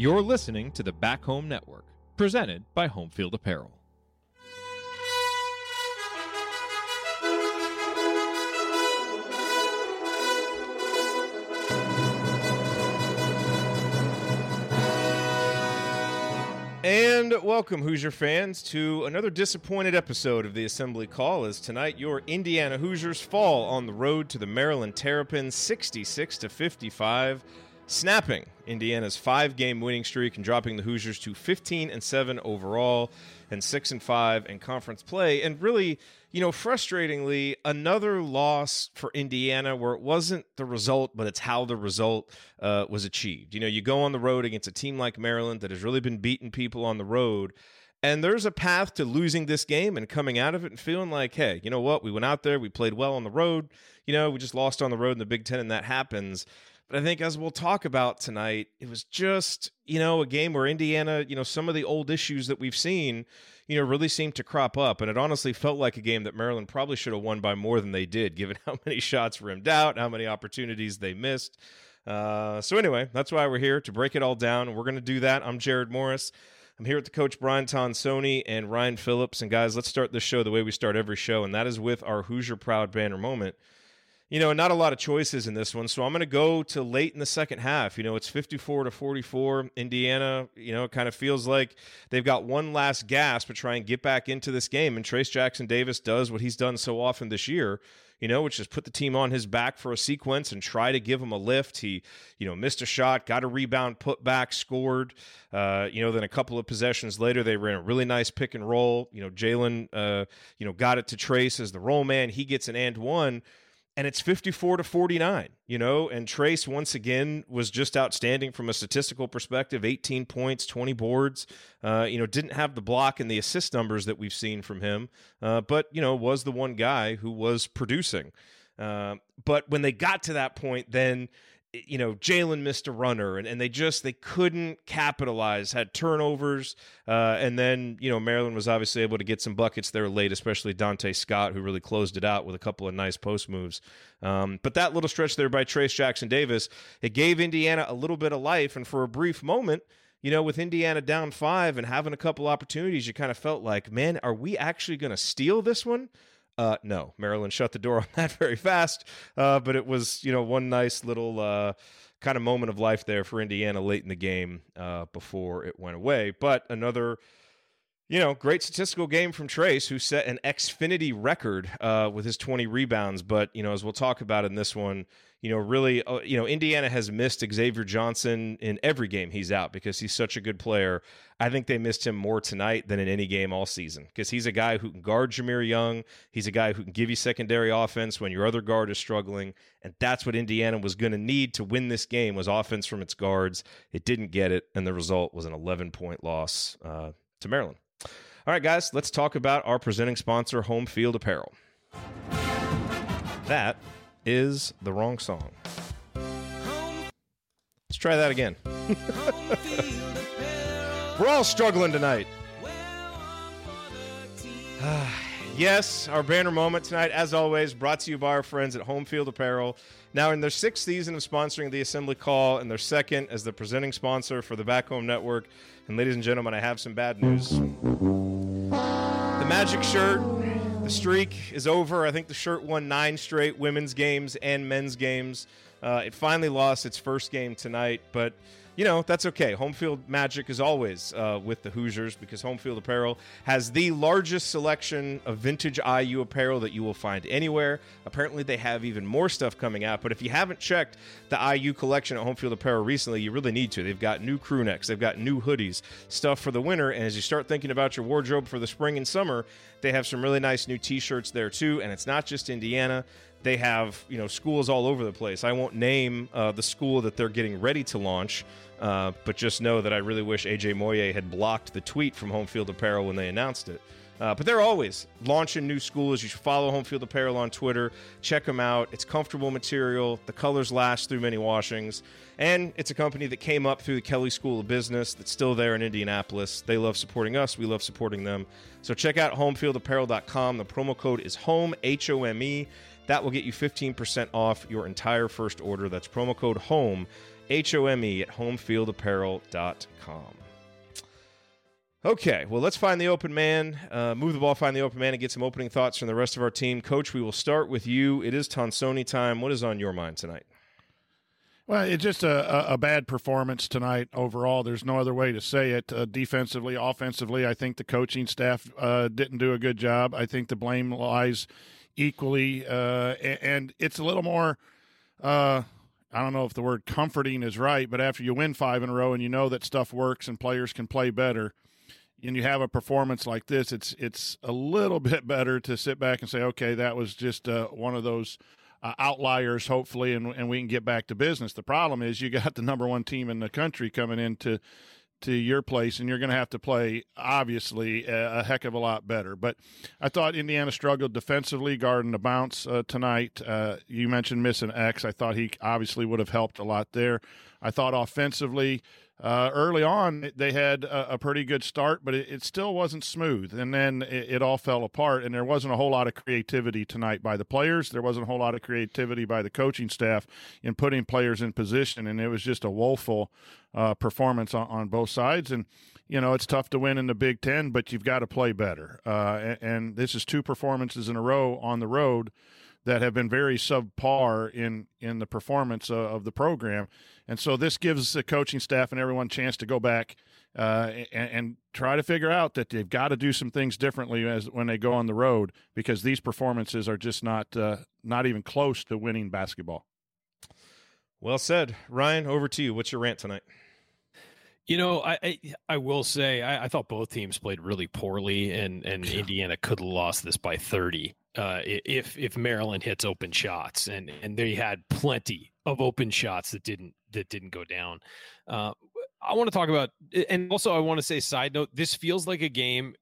You're listening to the Back Home Network, presented by Homefield Apparel. And welcome, Hoosier fans, to another disappointed episode of the Assembly Call. As tonight, your Indiana Hoosiers fall on the road to the Maryland Terrapins, 66 to 55 snapping Indiana's five-game winning streak and dropping the Hoosiers to 15 and 7 overall and 6 and 5 in conference play and really, you know, frustratingly another loss for Indiana where it wasn't the result but it's how the result uh, was achieved. You know, you go on the road against a team like Maryland that has really been beating people on the road and there's a path to losing this game and coming out of it and feeling like, hey, you know what? We went out there, we played well on the road. You know, we just lost on the road in the Big Ten, and that happens. But I think, as we'll talk about tonight, it was just, you know, a game where Indiana, you know, some of the old issues that we've seen, you know, really seemed to crop up. And it honestly felt like a game that Maryland probably should have won by more than they did, given how many shots rimmed out, how many opportunities they missed. Uh, so, anyway, that's why we're here to break it all down. We're going to do that. I'm Jerod Morris. I'm here with the coach Brian Tonsoni and Ryan Phillips. And guys, let's start this show the way we start every show, and that is with our Hoosier Proud banner moment you know, not a lot of choices in this one. So I'm going to go to late in the second half. You know, it's 54 to 44. Indiana, you know, it kind of feels like they've got one last gasp to try and get back into this game. And Trayce Jackson Davis does what he's done so often this year, you know, which is put the team on his back for a sequence and try to give him a lift. He, you know, missed a shot, got a rebound, put back, scored. Uh, you know, then a couple of possessions later, they ran a really nice pick and roll. You know, Jalen, uh, you know, got it to Trayce as the roll man. He gets an and one and it's 54 to 49, you know, and trace once again was just outstanding from a statistical perspective 18 points, 20 boards. Uh, you know, didn't have the block and the assist numbers that we've seen from him, uh, but, you know, was the one guy who was producing. Uh, but when they got to that point, then you know Jalen missed a runner and, and they just they couldn't capitalize had turnovers uh, and then you know Maryland was obviously able to get some buckets there late especially Donta Scott who really closed it out with a couple of nice post moves um, but that little stretch there by Trayce Jackson Davis it gave Indiana a little bit of life and for a brief moment you know, with Indiana down five and having a couple opportunities, you kind of felt like, man, are we actually going to steal this one? Uh, no, Maryland shut the door on that very fast. Uh, but it was, you know, one nice little uh, kind of moment of life there for Indiana late in the game uh, before it went away. But another you know, great statistical game from Trayce, who set an Xfinity record uh, with his 20 rebounds. But, you know, as we'll talk about in this one, you know, really, uh, you know, Indiana has missed Xavier Johnson in every game he's out because he's such a good player. I think they missed him more tonight than in any game all season because he's a guy who can guard Jahmir Young. He's a guy who can give you secondary offense when your other guard is struggling. And that's what Indiana was going to need to win this game was offense from its guards. It didn't get it. And the result was an 11 point loss uh, to Maryland. All right, guys, let's talk about our presenting sponsor, Home Field Apparel. That is the wrong song. Let's try that again. We're all struggling tonight. yes, our banner moment tonight, as always, brought to you by our friends at Home Field Apparel. Now, in their sixth season of sponsoring the Assembly Call and their second as the presenting sponsor for the Back Home Network, and ladies and gentlemen, I have some bad news. The Magic shirt, the streak is over. I think the shirt won nine straight women's games and men's games. Uh, it finally lost its first game tonight, but you know, that's okay. Home field magic is always uh, with the Hoosiers because Home Field Apparel has the largest selection of vintage IU apparel that you will find anywhere. Apparently, they have even more stuff coming out. But if you haven't checked the IU collection at Home Field Apparel recently, you really need to. They've got new crew necks, they've got new hoodies, stuff for the winter. And as you start thinking about your wardrobe for the spring and summer, they have some really nice new t shirts there too. And it's not just Indiana they have you know schools all over the place. I won't name uh, the school that they're getting ready to launch, uh, but just know that I really wish AJ Moye had blocked the tweet from Home Field Apparel when they announced it. Uh, but they're always launching new schools. You should follow Home Field Apparel on Twitter. Check them out. It's comfortable material. The colors last through many washings. And it's a company that came up through the Kelley School of Business that's still there in Indianapolis. They love supporting us. We love supporting them. So check out homefieldapparel.com. The promo code is HOME, H O M E. That will get you 15% off your entire first order. That's promo code HOME, H O M E, at homefieldapparel.com. Okay, well, let's find the open man, uh, move the ball, find the open man, and get some opening thoughts from the rest of our team. Coach, we will start with you. It is Tonsoni time. What is on your mind tonight? Well, it's just a, a bad performance tonight overall. There's no other way to say it. Uh, defensively, offensively, I think the coaching staff uh, didn't do a good job. I think the blame lies equally, uh, and it's a little more. I don't know if the word comforting is right, but after you win five in a row and you know that stuff works and players can play better, and you have a performance like this, it's it's a little bit better to sit back and say, okay, that was just uh, one of those uh, outliers, hopefully, and, and we can get back to business. The problem is you got the number one team in the country coming into to your place, and you're going to have to play obviously a, a, heck of a lot better. But I thought Indiana struggled defensively, guarding the bounce uh, tonight. Uh, you mentioned missing X. I thought he obviously would have helped a lot there. I thought offensively, uh, early on they had a, a, pretty good start, but it, it still wasn't smooth, and then it, it, all fell apart. And there wasn't a whole lot of creativity tonight by the players. There wasn't a whole lot of creativity by the coaching staff in putting players in position, and it was just a woeful uh, performance on, on, both sides. And you know it's tough to win in the Big Ten, but you've got to play better. Uh, and, and this is two performances in a row on the road that have been very subpar in in the performance uh, of the program, and so this gives the coaching staff and everyone a chance to go back uh, and, and, try to figure out that they've got to do some things differently as when they go on the road because these performances are just not uh, not even close to winning basketball. Well said, Ryan. Over to you. What's your rant tonight? You know, I I, I will say I, I, thought both teams played really poorly, and and Indiana could have lost this by thirty uh, if if Maryland hits open shots, and and they had plenty of open shots that didn't that didn't go down. Uh, I want to talk about, and also I want to say, side note, this feels like a game.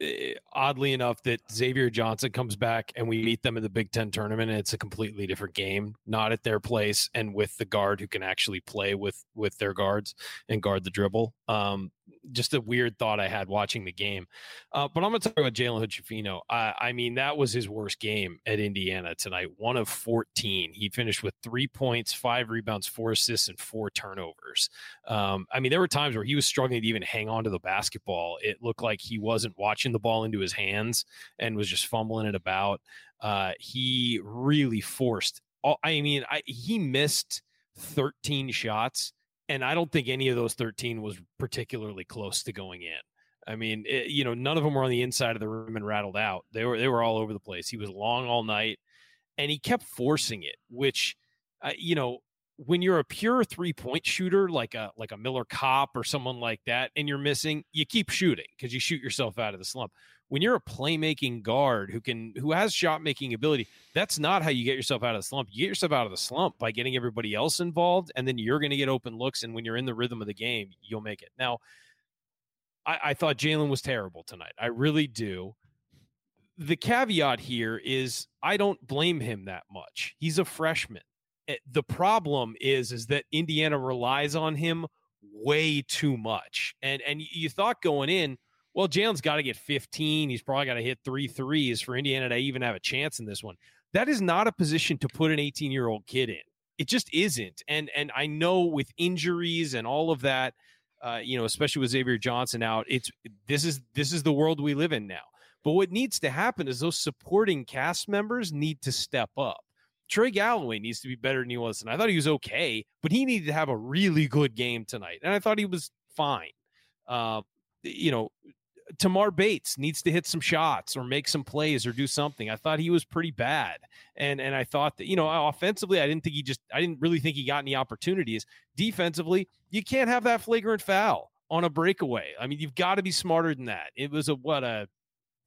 Eh, oddly enough, that Xavier Johnson comes back and we meet them in the Big Ten tournament, and it's a completely different game, not at their place, and with the guard who can actually play with with their guards and guard the dribble. Um, just a weird thought I had watching the game. Uh, but I'm going to talk about Jalen Hood-Schifino. I, I, mean, that was his worst game at Indiana tonight. One of 14. He finished with three points, five rebounds, four assists, and four turnovers. Um, I mean, there were times where he was struggling to even hang on to the basketball. It looked like he wasn't watching the ball into his hands and was just fumbling it about. Uh, he really forced. All, I mean, I, he missed 13 shots and I don't think any of those 13 was particularly close to going in. I mean, it, you know, none of them were on the inside of the room and rattled out. They were they were all over the place. He was long all night, and he kept forcing it. Which, uh, you know, when you're a pure three point shooter like a like a Miller Kopp or someone like that, and you're missing, you keep shooting because you shoot yourself out of the slump when you're a playmaking guard who can who has shot making ability, that's not how you get yourself out of the slump. You get yourself out of the slump by getting everybody else involved, and then you're going to get open looks. And when you're in the rhythm of the game, you'll make it. Now, I, I thought Jalen was terrible tonight. I really do. The caveat here is I don't blame him that much. He's a freshman. Eh, the problem is is that Indiana relies on him way too much. And and you thought going in well, Jalen's got to get 15. He's probably got to hit three threes for Indiana to even have a chance in this one. That is not a position to put an 18 year old kid in. It just isn't. And and I know with injuries and all of that, uh, you know, especially with Xavier Johnson out, it's this is this is the world we live in now. But what needs to happen is those supporting cast members need to step up. Trey Galloway needs to be better than he was. And I thought he was okay, but he needed to have a really good game tonight. And I thought he was fine. Uh, you know, Tamar Bates needs to hit some shots or make some plays or do something. I thought he was pretty bad. And and I thought that, you know, offensively, I didn't think he just I didn't really think he got any opportunities. Defensively, you can't have that flagrant foul on a breakaway. I mean, you've got to be smarter than that. It was a what a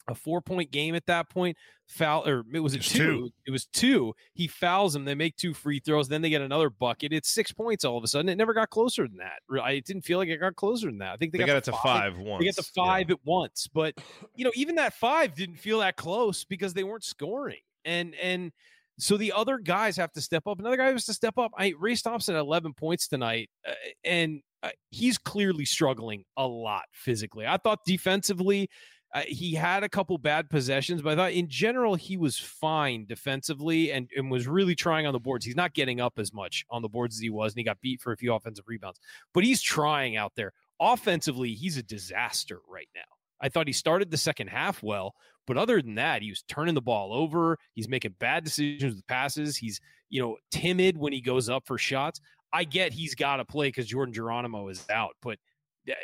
a four point game at that point. Foul or it was a two. two. It was two. He fouls them. They make two free throws. Then they get another bucket. It's six points all of a sudden. It never got closer than that. I didn't feel like it got closer than that. I think they, they got, got it to five. five once. They got the five yeah. at once. But you know, even that five didn't feel that close because they weren't scoring. And and so the other guys have to step up. Another guy has to step up. I Race Thompson at 11 points tonight, uh, and uh, he's clearly struggling a lot physically. I thought defensively Uh, he had a couple bad possessions, but I thought in general he was fine defensively and, and was really trying on the boards. He's not getting up as much on the boards as he was, and he got beat for a few offensive rebounds, but he's trying out there. Offensively, he's a disaster right now. I thought he started the second half well, but other than that, he was turning the ball over. He's making bad decisions with passes. He's, you know, timid when he goes up for shots. I get he's got to play because Jordan Geronimo is out, but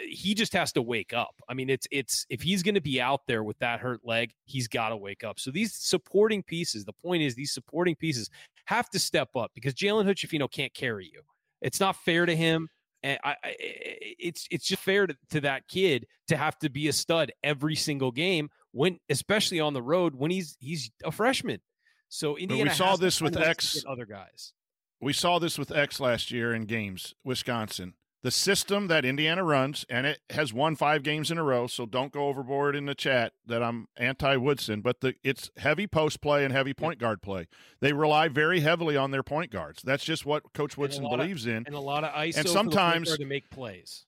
he just has to wake up. I mean, it's it's if he's going to be out there with that hurt leg, he's got to wake up. So these supporting pieces, the point is, these supporting pieces have to step up because Jalen Hood can't carry you. It's not fair to him. And I, I, it's it's just fair to, to that kid to have to be a stud every single game when, especially on the road when he's he's a freshman. So Indiana we saw this with X other guys. We saw this with X last year in games, Wisconsin the system that Indiana runs, and it has won five games in a row. So don't go overboard in the chat that I'm anti Woodson, but the, it's heavy post play and heavy point guard play. They rely very heavily on their point guards. That's just what Coach Woodson believes of, in, and a lot of ISO and sometimes to make plays.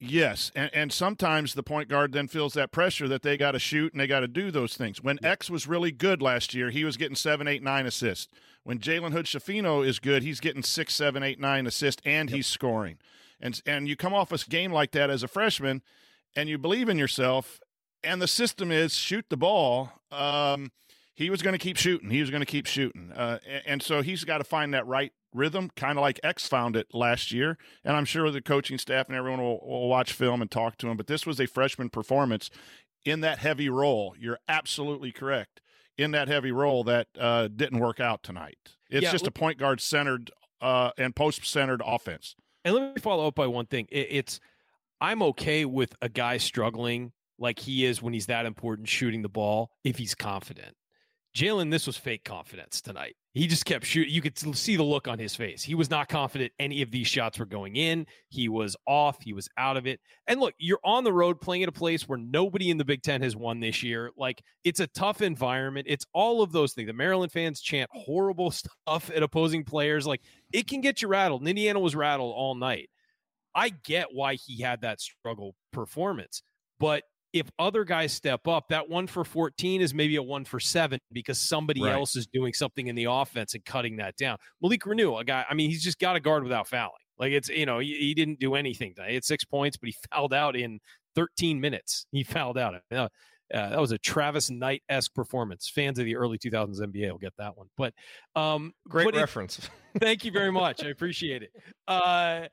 Yes, and, and sometimes the point guard then feels that pressure that they got to shoot and they got to do those things. When yeah. X was really good last year, he was getting seven, eight, nine assists. When Jalen Hood-Schifino is good, he's getting six, seven, eight, nine assists, and yep. he's scoring and and you come off a game like that as a freshman, and you believe in yourself, and the system is shoot the ball. Um, he was going to keep shooting. He was going to keep shooting, uh, and, and so he's got to find that right rhythm, kind of like X found it last year. And I'm sure the coaching staff and everyone will, will watch film and talk to him. But this was a freshman performance in that heavy role. You're absolutely correct in that heavy role that uh, didn't work out tonight. It's yeah, just a point guard centered uh, and post centered offense. And let me follow up by one thing. It, it's I'm okay with a guy struggling like he is when he's that important shooting the ball if he's confident. Jalen, this was fake confidence tonight. He just kept shooting. You could see the look on his face. He was not confident any of these shots were going in. He was off. He was out of it. And look, you're on the road playing at a place where nobody in the Big Ten has won this year. Like, it's a tough environment. It's all of those things. The Maryland fans chant horrible stuff at opposing players. Like, it can get you rattled. And Indiana was rattled all night. I get why he had that struggle performance, but if other guys step up, that one for 14 is maybe a one for seven because somebody right. else is doing something in the offense and cutting that down. Malik Reneau, a guy, I mean, he's just got a guard without fouling. Like it's, you know, he, he didn't do anything. He had six points, but he fouled out in 13 minutes. He fouled out. Uh, uh, that was a Travis Knight esque performance. Fans of the early 2000s NBA will get that one. But um, great but reference. It, thank you very much. I appreciate it. Uh,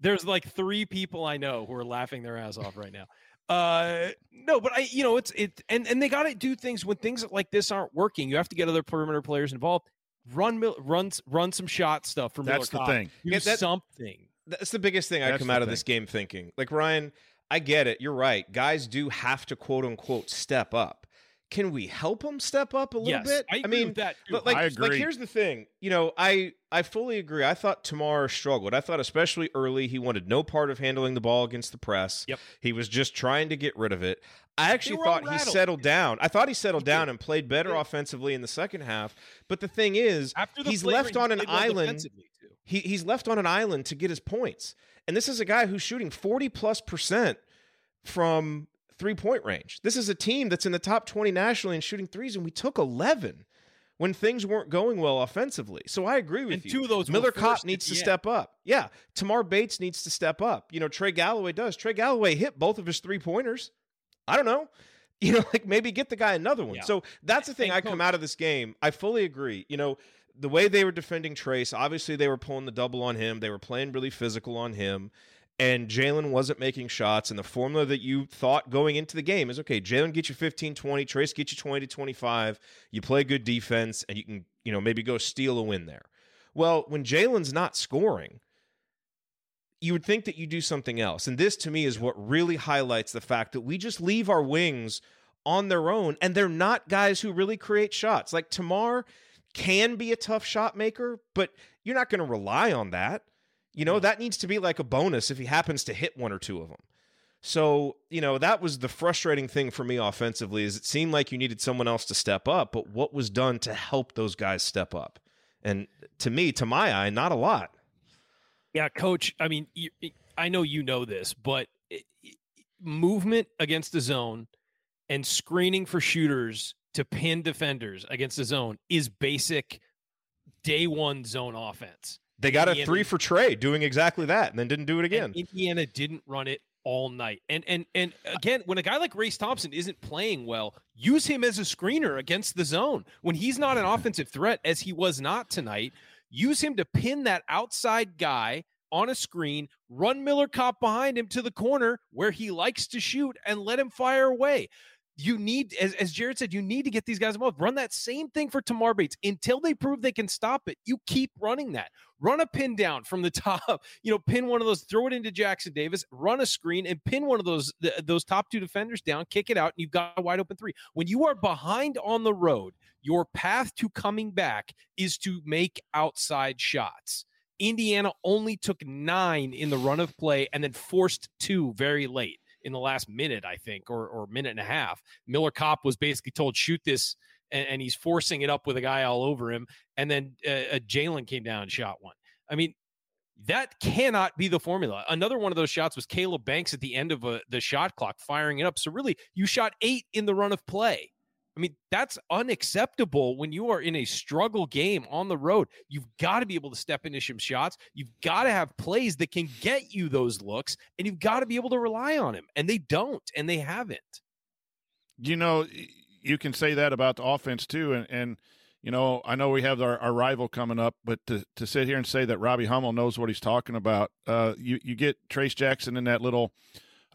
there's like three people I know who are laughing their ass off right now. Uh, no, but I, you know, it's it, and and they got to do things when things like this aren't working. You have to get other perimeter players involved. Run, run, run some shot stuff from. That's Miller the thing. Do yeah, that, something. That's the biggest thing I come out of this game thinking. Like Ryan, I get it. You're right. Guys do have to quote unquote step up can we help him step up a little yes, bit? I, I mean, that but like, like here's the thing. You know, I I fully agree. I thought Tamar struggled. I thought especially early he wanted no part of handling the ball against the press. Yep. He was just trying to get rid of it. I actually thought he settled down. I thought he settled he down and played better offensively in the second half. But the thing is, he's left on an island. He, he's left on an island to get his points. And this is a guy who's shooting 40 plus percent from three point range. This is a team that's in the top 20 nationally in shooting threes, and we took 11 when things weren't going well offensively. So I agree with and you. Two of those Miller Kopp needs to step up. Yeah. Tamar Bates needs to step up. You know, Trey Galloway does. Trey Galloway hit both of his three pointers. I don't know. You know, like maybe get the guy another one. Yeah. So that's the thing. I come out of this game. I fully agree. You know, the way they were defending Trayce, obviously they were pulling the double on him. They were playing really physical on him and Jalen wasn't making shots. And the formula that you thought going into the game is okay, Jalen get you 15, 20, Trayce get you 20 to 25. You play good defense and you can, you know, maybe go steal a win there. Well, when Jalen's not scoring, you would think that you do something else. And this to me is what really highlights the fact that we just leave our wings on their own and they're not guys who really create shots. Like Tamar can be a tough shot maker, but you're not going to rely on that. You know, that needs to be like a bonus if he happens to hit one or two of them. So, you know, that was the frustrating thing for me offensively is it seemed like you needed someone else to step up, but what was done to help those guys step up? And to me, to my eye, not a lot. Yeah, coach, I mean, I know you know this, but movement against the zone and screening for shooters to pin defenders against the zone is basic day one zone offense. They got Indiana- a three for Trey doing exactly that and then didn't do it again. Indiana didn't run it all night. And and and again, when a guy like Race Thompson isn't playing well, use him as a screener against the zone. When he's not an offensive threat, as he was not tonight, use him to pin that outside guy on a screen, run Miller Kopp behind him to the corner where he likes to shoot, and let him fire away. You need, as, as Jerod said, you need to get these guys involved. Run that same thing for Tamar Bates until they prove they can stop it. You keep running that. Run a pin down from the top. You know, pin one of those, throw it into Jackson Davis, run a screen, and pin one of those th- those top two defenders down. Kick it out, and you've got a wide open three. When you are behind on the road, your path to coming back is to make outside shots. Indiana only took nine in the run of play and then forced two very late in the last minute, I think, or or minute and a half. Miller Kopp was basically told shoot this, and, and he's forcing it up with a guy all over him. And then uh, uh, Jalen came down and shot one. I mean, that cannot be the formula. Another one of those shots was Kaleb Banks at the end of a, the shot clock, firing it up. So really, you shot eight in the run of play. I mean, that's unacceptable when you are in a struggle game on the road. You've got to be able to step into some shots. You've got to have plays that can get you those looks, and you've got to be able to rely on him. And they don't, and they haven't. You know, you can say that about the offense too, and and you know, I know we have our, our rival coming up, but to, to sit here and say that Robbie Hummel knows what he's talking about, uh, you you get Trayce Jackson in that little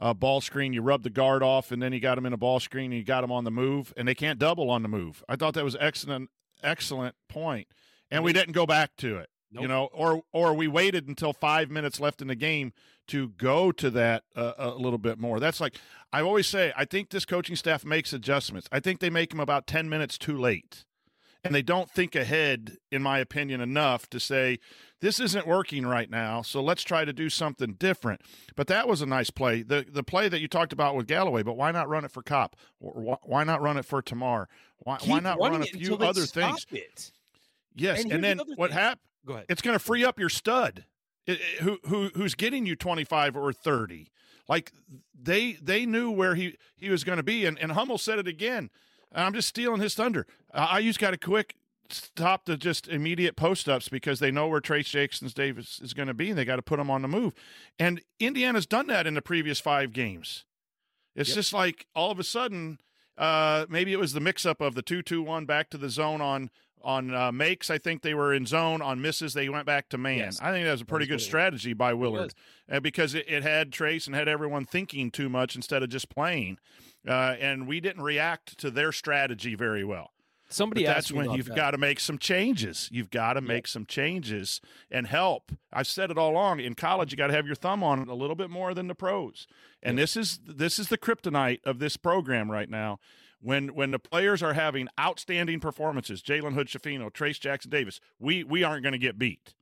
uh, ball screen, you rub the guard off, and then you got him in a ball screen, and you got him on the move, and they can't double on the move. I thought that was excellent, excellent point, and we didn't go back to it. You know, or or we waited until five minutes left in the game to go to that uh, a little bit more. That's like I always say. I think this coaching staff makes adjustments. I think they make them about ten minutes too late, and they don't think ahead, in my opinion, enough to say this isn't working right now. So let's try to do something different. But that was a nice play. The the play that you talked about with Galloway. But why not run it for Kopp? Or why, not run it for Tamar? Why, why not run a few other things? It. Yes, And and, then the what happened? Go ahead. it's going to free up your stud it- it- who who who's getting you 25 or 30 like they they knew where he he was going to be and and Hummel said it again I'm just stealing his thunder uh, IU's got a quick stop to just immediate post ups because they know where Trayce Jackson's Davis is going to be and they got to put him on the move and Indiana's done that in the previous 5 games it's Yep. just like all of a sudden uh maybe it was the mix up of the 2-2-1 back to the zone on on uh, makes, I think they were in zone. On misses, they went back to man. Yes. I think that was a pretty was good it was. strategy by. Willard uh, because it, it had Trayce and had everyone thinking too much instead of just playing. Uh, and we didn't react to their strategy very well. Somebody that's when you've that. got to make some changes. You've got to make some changes and help. I've said it all along. In college, you got to have your thumb on it a little bit more than the pros. And this is this is the kryptonite of this program right now. When when the players are having outstanding performances, Jalen Hood Shafino, Trayce Jackson Davis, we we aren't going to get beat.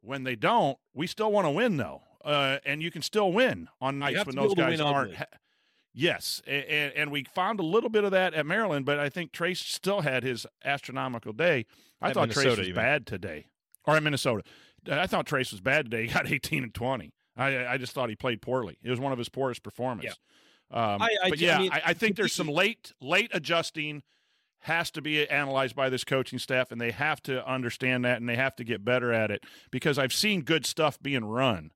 When they don't, we still want to win though, uh, and you can still win on nights when those guys aren't. Yes, and, and we found a little bit of that at Maryland, but I think Trayce still had his astronomical day. I At thought Trayce was even. bad today, or in Minnesota. I thought Trayce was bad today. He got 18 and 20. I I just thought he played poorly. It was one of his poorest performances. Um, I- I but ju- I yeah, mean, I, I think there's some late late adjusting has to be analyzed by this coaching staff, and they have to understand that, and they have to get better at it because I've seen good stuff being run.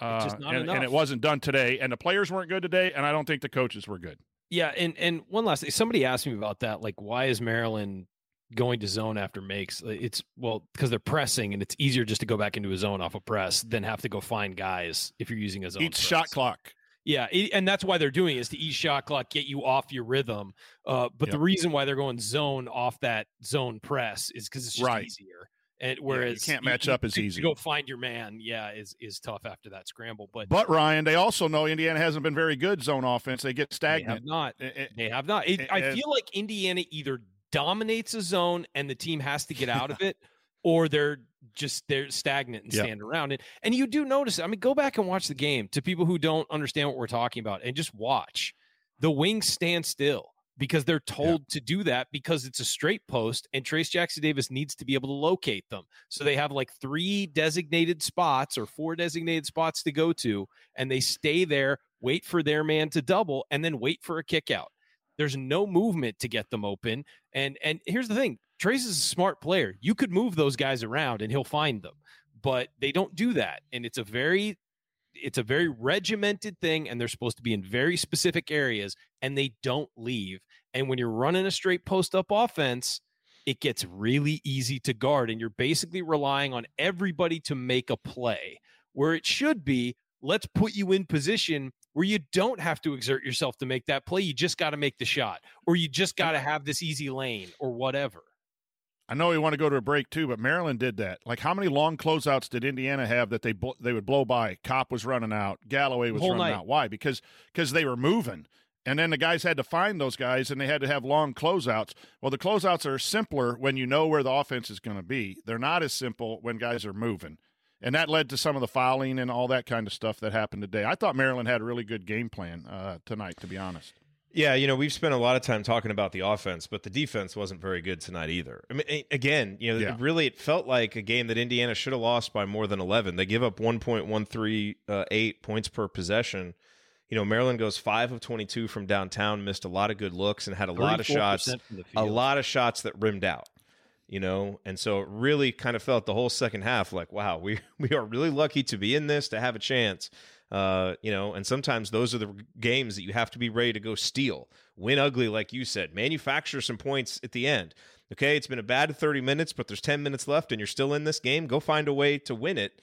Yep. Uh, It's just not and, and it wasn't done today, and the players weren't good today, and I don't think the coaches were good. Yeah, and and one last thing. Somebody asked me about that. Like, why is Maryland going to zone after makes? It's well because they're pressing, and it's easier just to go back into a zone off a press than have to go find guys if you're using a zone. Press. shot clock. Yeah, and that's why they're doing it, is to eat shot clock, get you off your rhythm. Uh, but the reason why they're going zone off that zone press is because it's just Right. easier. And whereas you can't match up as easy. Go find your man, yeah, is is tough after that scramble. But But Ryan, they also know Indiana hasn't been very good zone offense. They get stagnant. they not. Eh, They have not. It, A- I feel like Indiana either dominates a zone and the team has to get out of it, or they're just they're stagnant and Yeah. stand around it. And you do notice. I mean, go back and watch the game to people who don't understand what we're talking about, and just watch. The wings stand still because they're told to do that because it's a straight post, and Trayce Jackson Davis needs to be able to locate them. So they have like three designated spots or four designated spots to go to, and they stay there wait for their man to double, and then wait for a kick out. There's no movement to get them open. And and here's the thing: Trayce is a smart player. You could move those guys around and he'll find them, but they don't do that. And it's a very it's a very regimented thing and they're supposed to be in very specific areas and they don't leave. And when you're running a straight post up offense, it gets really easy to guard and you're basically relying on everybody to make a play where it should be let's put you in position where you don't have to exert yourself to make that play. You just got to make the shot, or you just got to have this easy lane, or whatever. I know we want to go to a break too, but Maryland did that. Like, how many long closeouts did Indiana have that they they would blow by? Kopp was running out, Galloway was running night. out. Why? Because because they were moving, and then the guys had to find those guys, and they had to have long closeouts. Well, the closeouts are simpler when you know where the offense is going to be. They're not as simple when guys are moving and that led to some of the fouling and all that kind of stuff that happened today. I thought Maryland had a really good game plan uh, tonight, to be honest. Yeah, you know, we've spent a lot of time talking about the offense, but the defense wasn't very good tonight either. I mean, again, you know, yeah. it really it felt like a game that Indiana should have lost by more than 11. They give up 1.138 uh, points per possession. You know, Maryland goes 5 of 22 from downtown, missed a lot of good looks and had a lot of shots, a lot of shots that rimmed out you know and so it really kind of felt the whole second half like wow we we are really lucky to be in this to have a chance uh you know and sometimes those are the games that you have to be ready to go steal. Win ugly like you said. Manufacture some points at the end. Okay it's been a bad 30 minutes but there's 10 minutes left and you're still in this game. Go find a way to win it.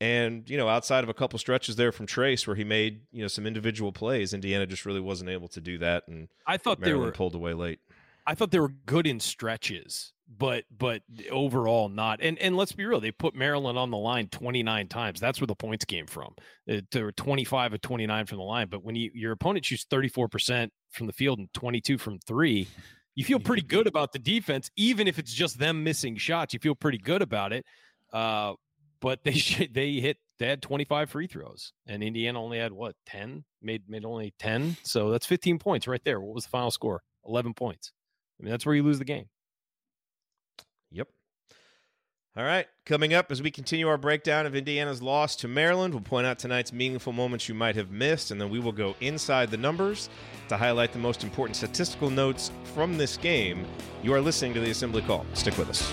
And you know outside of a couple stretches there from Trayce where he made you know some individual plays indiana just really wasn't able to do that and i thought Maryland they were pulled away late I thought they were good in stretches, but but overall not. And and let's be real, they put Maryland on the line 29 times. That's where the points came from. They were 25 of 29 from the line. But when you, your opponent shoots 34% from the field and 22 from three, you feel pretty good about the defense, even if it's just them missing shots. You feel pretty good about it. Uh, but they they hit they had 25 free throws and Indiana only had what 10 made made only 10 so that's 15 points right there what was the final score 11 points I mean, that's where you lose the game. Yep. All right. Coming up as we continue our breakdown of Indiana's loss to Maryland, we'll point out tonight's meaningful moments you might have missed, and then we will go inside the numbers to highlight the most important statistical notes from this game. You are listening to the Assembly Call. Stick with us.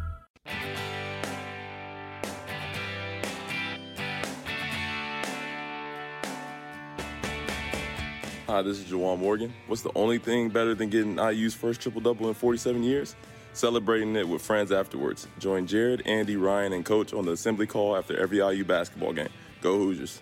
Hi, this is Juwan Morgan. What's the only thing better than getting IU's first triple double in 47 years? Celebrating it with friends afterwards. Join Jerod, Andy, Ryan, and Coach on the assembly call after every IU basketball game. Go Hoosiers.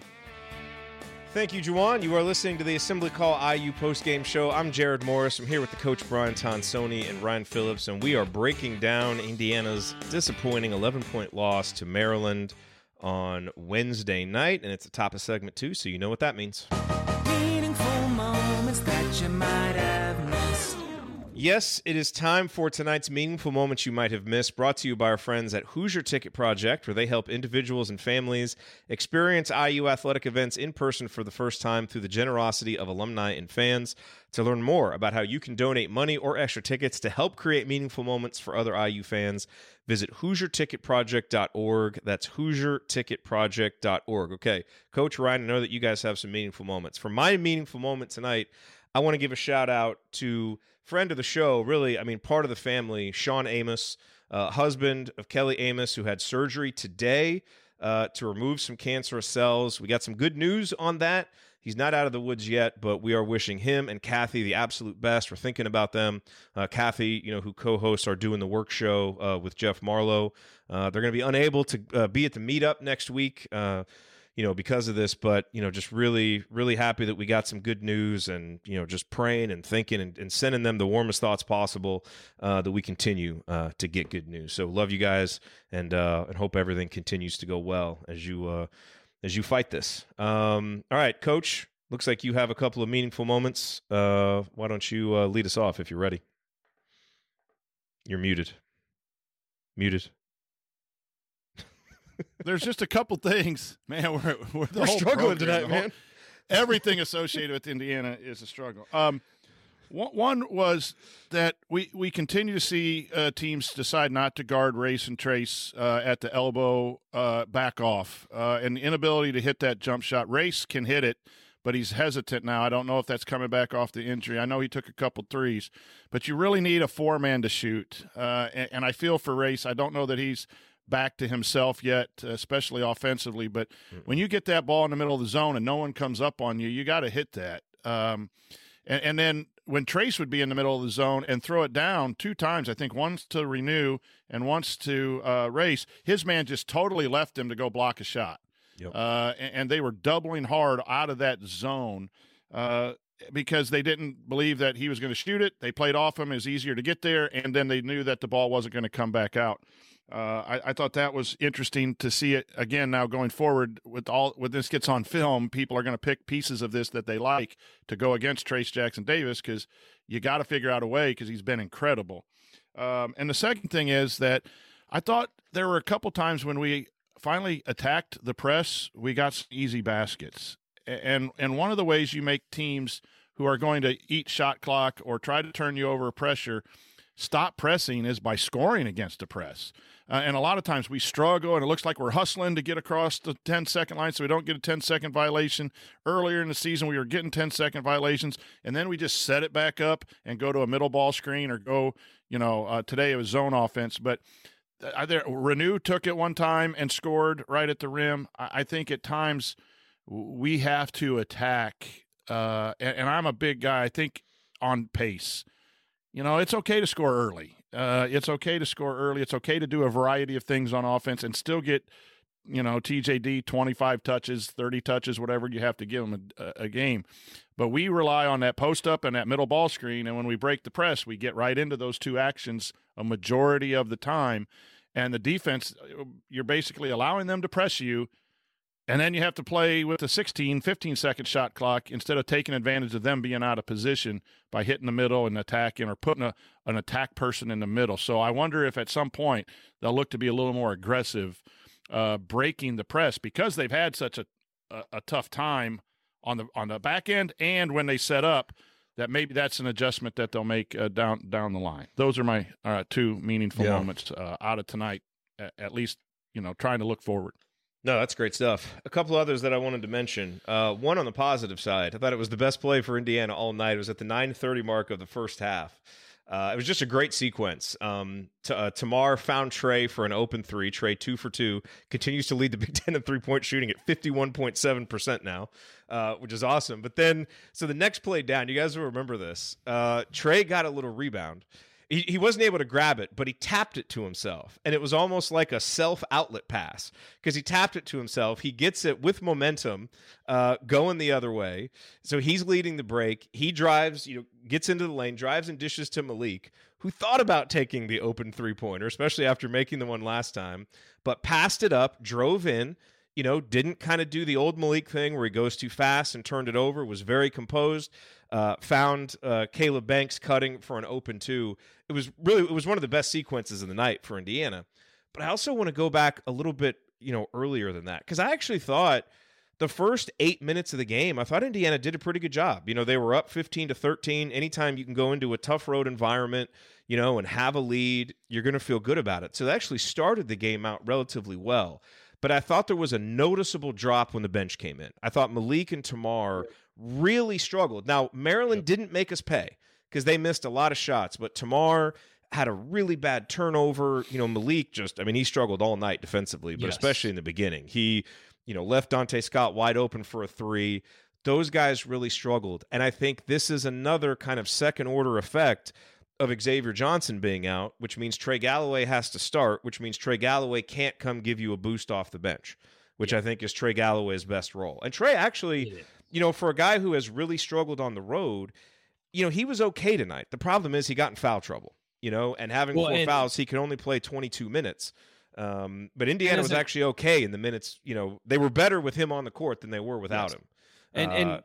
Thank you, Juwan. You are listening to the Assembly Call IU postgame show. I'm Jerod Morris. I'm here with the coach Brian Tonsoni and Ryan Phillips, and we are breaking down Indiana's disappointing 11 point loss to Maryland on Wednesday night. And it's the top of segment two, so you know what that means that you might have missed. Yes, it is time for tonight's meaningful moments you might have missed, brought to you by our friends at Hoosier Ticket Project, where they help individuals and families experience IU athletic events in person for the first time through the generosity of alumni and fans. To learn more about how you can donate money or extra tickets to help create meaningful moments for other IU fans, visit HoosierTicketProject.org. That's HoosierTicketProject.org. Okay, Coach Ryan, I know that you guys have some meaningful moments. For my meaningful moment tonight, I want to give a shout out to friend of the show, really, I mean, part of the family, Sean Amos, uh, husband of Kelly Amos, who had surgery today uh, to remove some cancerous cells. We got some good news on that. He's not out of the woods yet, but we are wishing him and Kathy the absolute best. We're thinking about them. Uh, Kathy, you know, who co-hosts are doing the work show uh, with Jeff Marlowe. Uh, they're going to be unable to uh, be at the meetup next week you know, because of this, but, you know, just really, really happy that we got some good news and, you know, just praying and thinking and, and sending them the warmest thoughts possible uh, that we continue uh, to get good news. So love you guys and, uh, and hope everything continues to go well as you, uh, as you fight this. Um, all right, coach, looks like you have a couple of meaningful moments. Uh, why don't you uh, lead us off if you're ready? You're muted. Muted. There's just a couple things, man. We're we're, We're struggling tonight, whole- man. Everything associated with Indiana is a struggle. Um, one, one was that we we continue to see uh, teams decide not to guard race and trace uh, at the elbow, uh, back off, uh, and the inability to hit that jump shot. Race can hit it, but he's hesitant now. I don't know if that's coming back off the injury. I know he took a couple threes, but you really need a four man to shoot. Uh, and, and I feel for Race. I don't know that he's back to himself yet, especially offensively. But when you get that ball in the middle of the zone and no one comes up on you, you got to hit that. Um, and, and then when Trayce would be in the middle of the zone and throw it down two times, I think once to renew and once to uh, race, his man just totally left him to go block a shot. Yep. Uh, and, and they were doubling hard out of that zone. Uh, because they didn't believe that he was going to shoot it. They played off him. It was easier to get there, and then they knew that the ball wasn't going to come back out. Uh, I, I thought that was interesting to see it again now going forward with all when this gets on film. People are going to pick pieces of this that they like to go against Trayce Jackson Davis because you got to figure out a way because he's been incredible. Um, and the second thing is that I thought there were a couple times when we finally attacked the press, we got some easy baskets. And and one of the ways you make teams who are going to eat shot clock or try to turn you over pressure stop pressing is by scoring against the press. Uh, and a lot of times we struggle and it looks like we're hustling to get across the 10 second line so we don't get a 10 second violation. Earlier in the season, we were getting 10 second violations and then we just set it back up and go to a middle ball screen or go, you know, uh, today it was zone offense. But uh, there, Reneau took it one time and scored right at the rim. I, I think at times we have to attack. Uh, and, and I'm a big guy. I think on pace. You know, it's okay to score early. Uh, it's okay to score early. It's okay to do a variety of things on offense and still get, you know, TJD 25 touches, 30 touches, whatever you have to give him a, a game. But we rely on that post up and that middle ball screen. And when we break the press, we get right into those two actions a majority of the time. And the defense, you're basically allowing them to press you. And then you have to play with a 16, 15 second shot clock instead of taking advantage of them being out of position by hitting the middle and attacking or putting a, an attack person in the middle. So I wonder if at some point they'll look to be a little more aggressive, uh, breaking the press because they've had such a, a, a tough time on the on the back end and when they set up that maybe that's an adjustment that they'll make uh, down down the line. Those are my uh, two meaningful Yeah. moments uh, out of tonight. At, at least you know trying to look forward. No, that's great stuff. A couple others that I wanted to mention. Uh, one on the positive side, I thought it was the best play for Indiana all night. It was at the 9:30 mark of the first half. Uh, it was just a great sequence. Um, t- uh, Tamar found Trey for an open three. Trey two for two continues to lead the Big Ten in three point shooting at 51.7 percent now, uh, which is awesome. But then, so the next play down, you guys will remember this. Uh, Trey got a little rebound. He, he wasn't able to grab it, but he tapped it to himself. And it was almost like a self outlet pass because he tapped it to himself. He gets it with momentum uh, going the other way. So he's leading the break. He drives, you know, gets into the lane, drives and dishes to Malik, who thought about taking the open three pointer, especially after making the one last time, but passed it up, drove in you know, didn't kind of do the old Malik thing where he goes too fast and turned it over, was very composed, uh, found uh, Kaleb Banks cutting for an open two. It was really, it was one of the best sequences of the night for Indiana. But I also want to go back a little bit, you know, earlier than that, because I actually thought the first eight minutes of the game, I thought Indiana did a pretty good job. You know, they were up 15 to 13. Anytime you can go into a tough road environment, you know, and have a lead, you're going to feel good about it. So they actually started the game out relatively well. But I thought there was a noticeable drop when the bench came in. I thought Malik and Tamar really struggled. Now, Maryland didn't make us pay because they missed a lot of shots, but Tamar had a really bad turnover. You know, Malik just, I mean, he struggled all night defensively, but Yes. especially in the beginning. He, you know, left Donta Scott wide open for a three. Those guys really struggled. And I think this is another kind of second order effect of Xavier Johnson being out, which means Trey Galloway has to start, which means Trey Galloway can't come give you a boost off the bench, which I think is Trey Galloway's best role. And Trey actually, you know, for a guy who has really struggled on the road, you know, he was okay tonight. The problem is he got in foul trouble, you know, and having Well, four and- fouls, he can only play 22 minutes. Um, but Indiana was actually okay in the minutes, you know, they were better with him on the court than they were without Yes. him. And Uh, and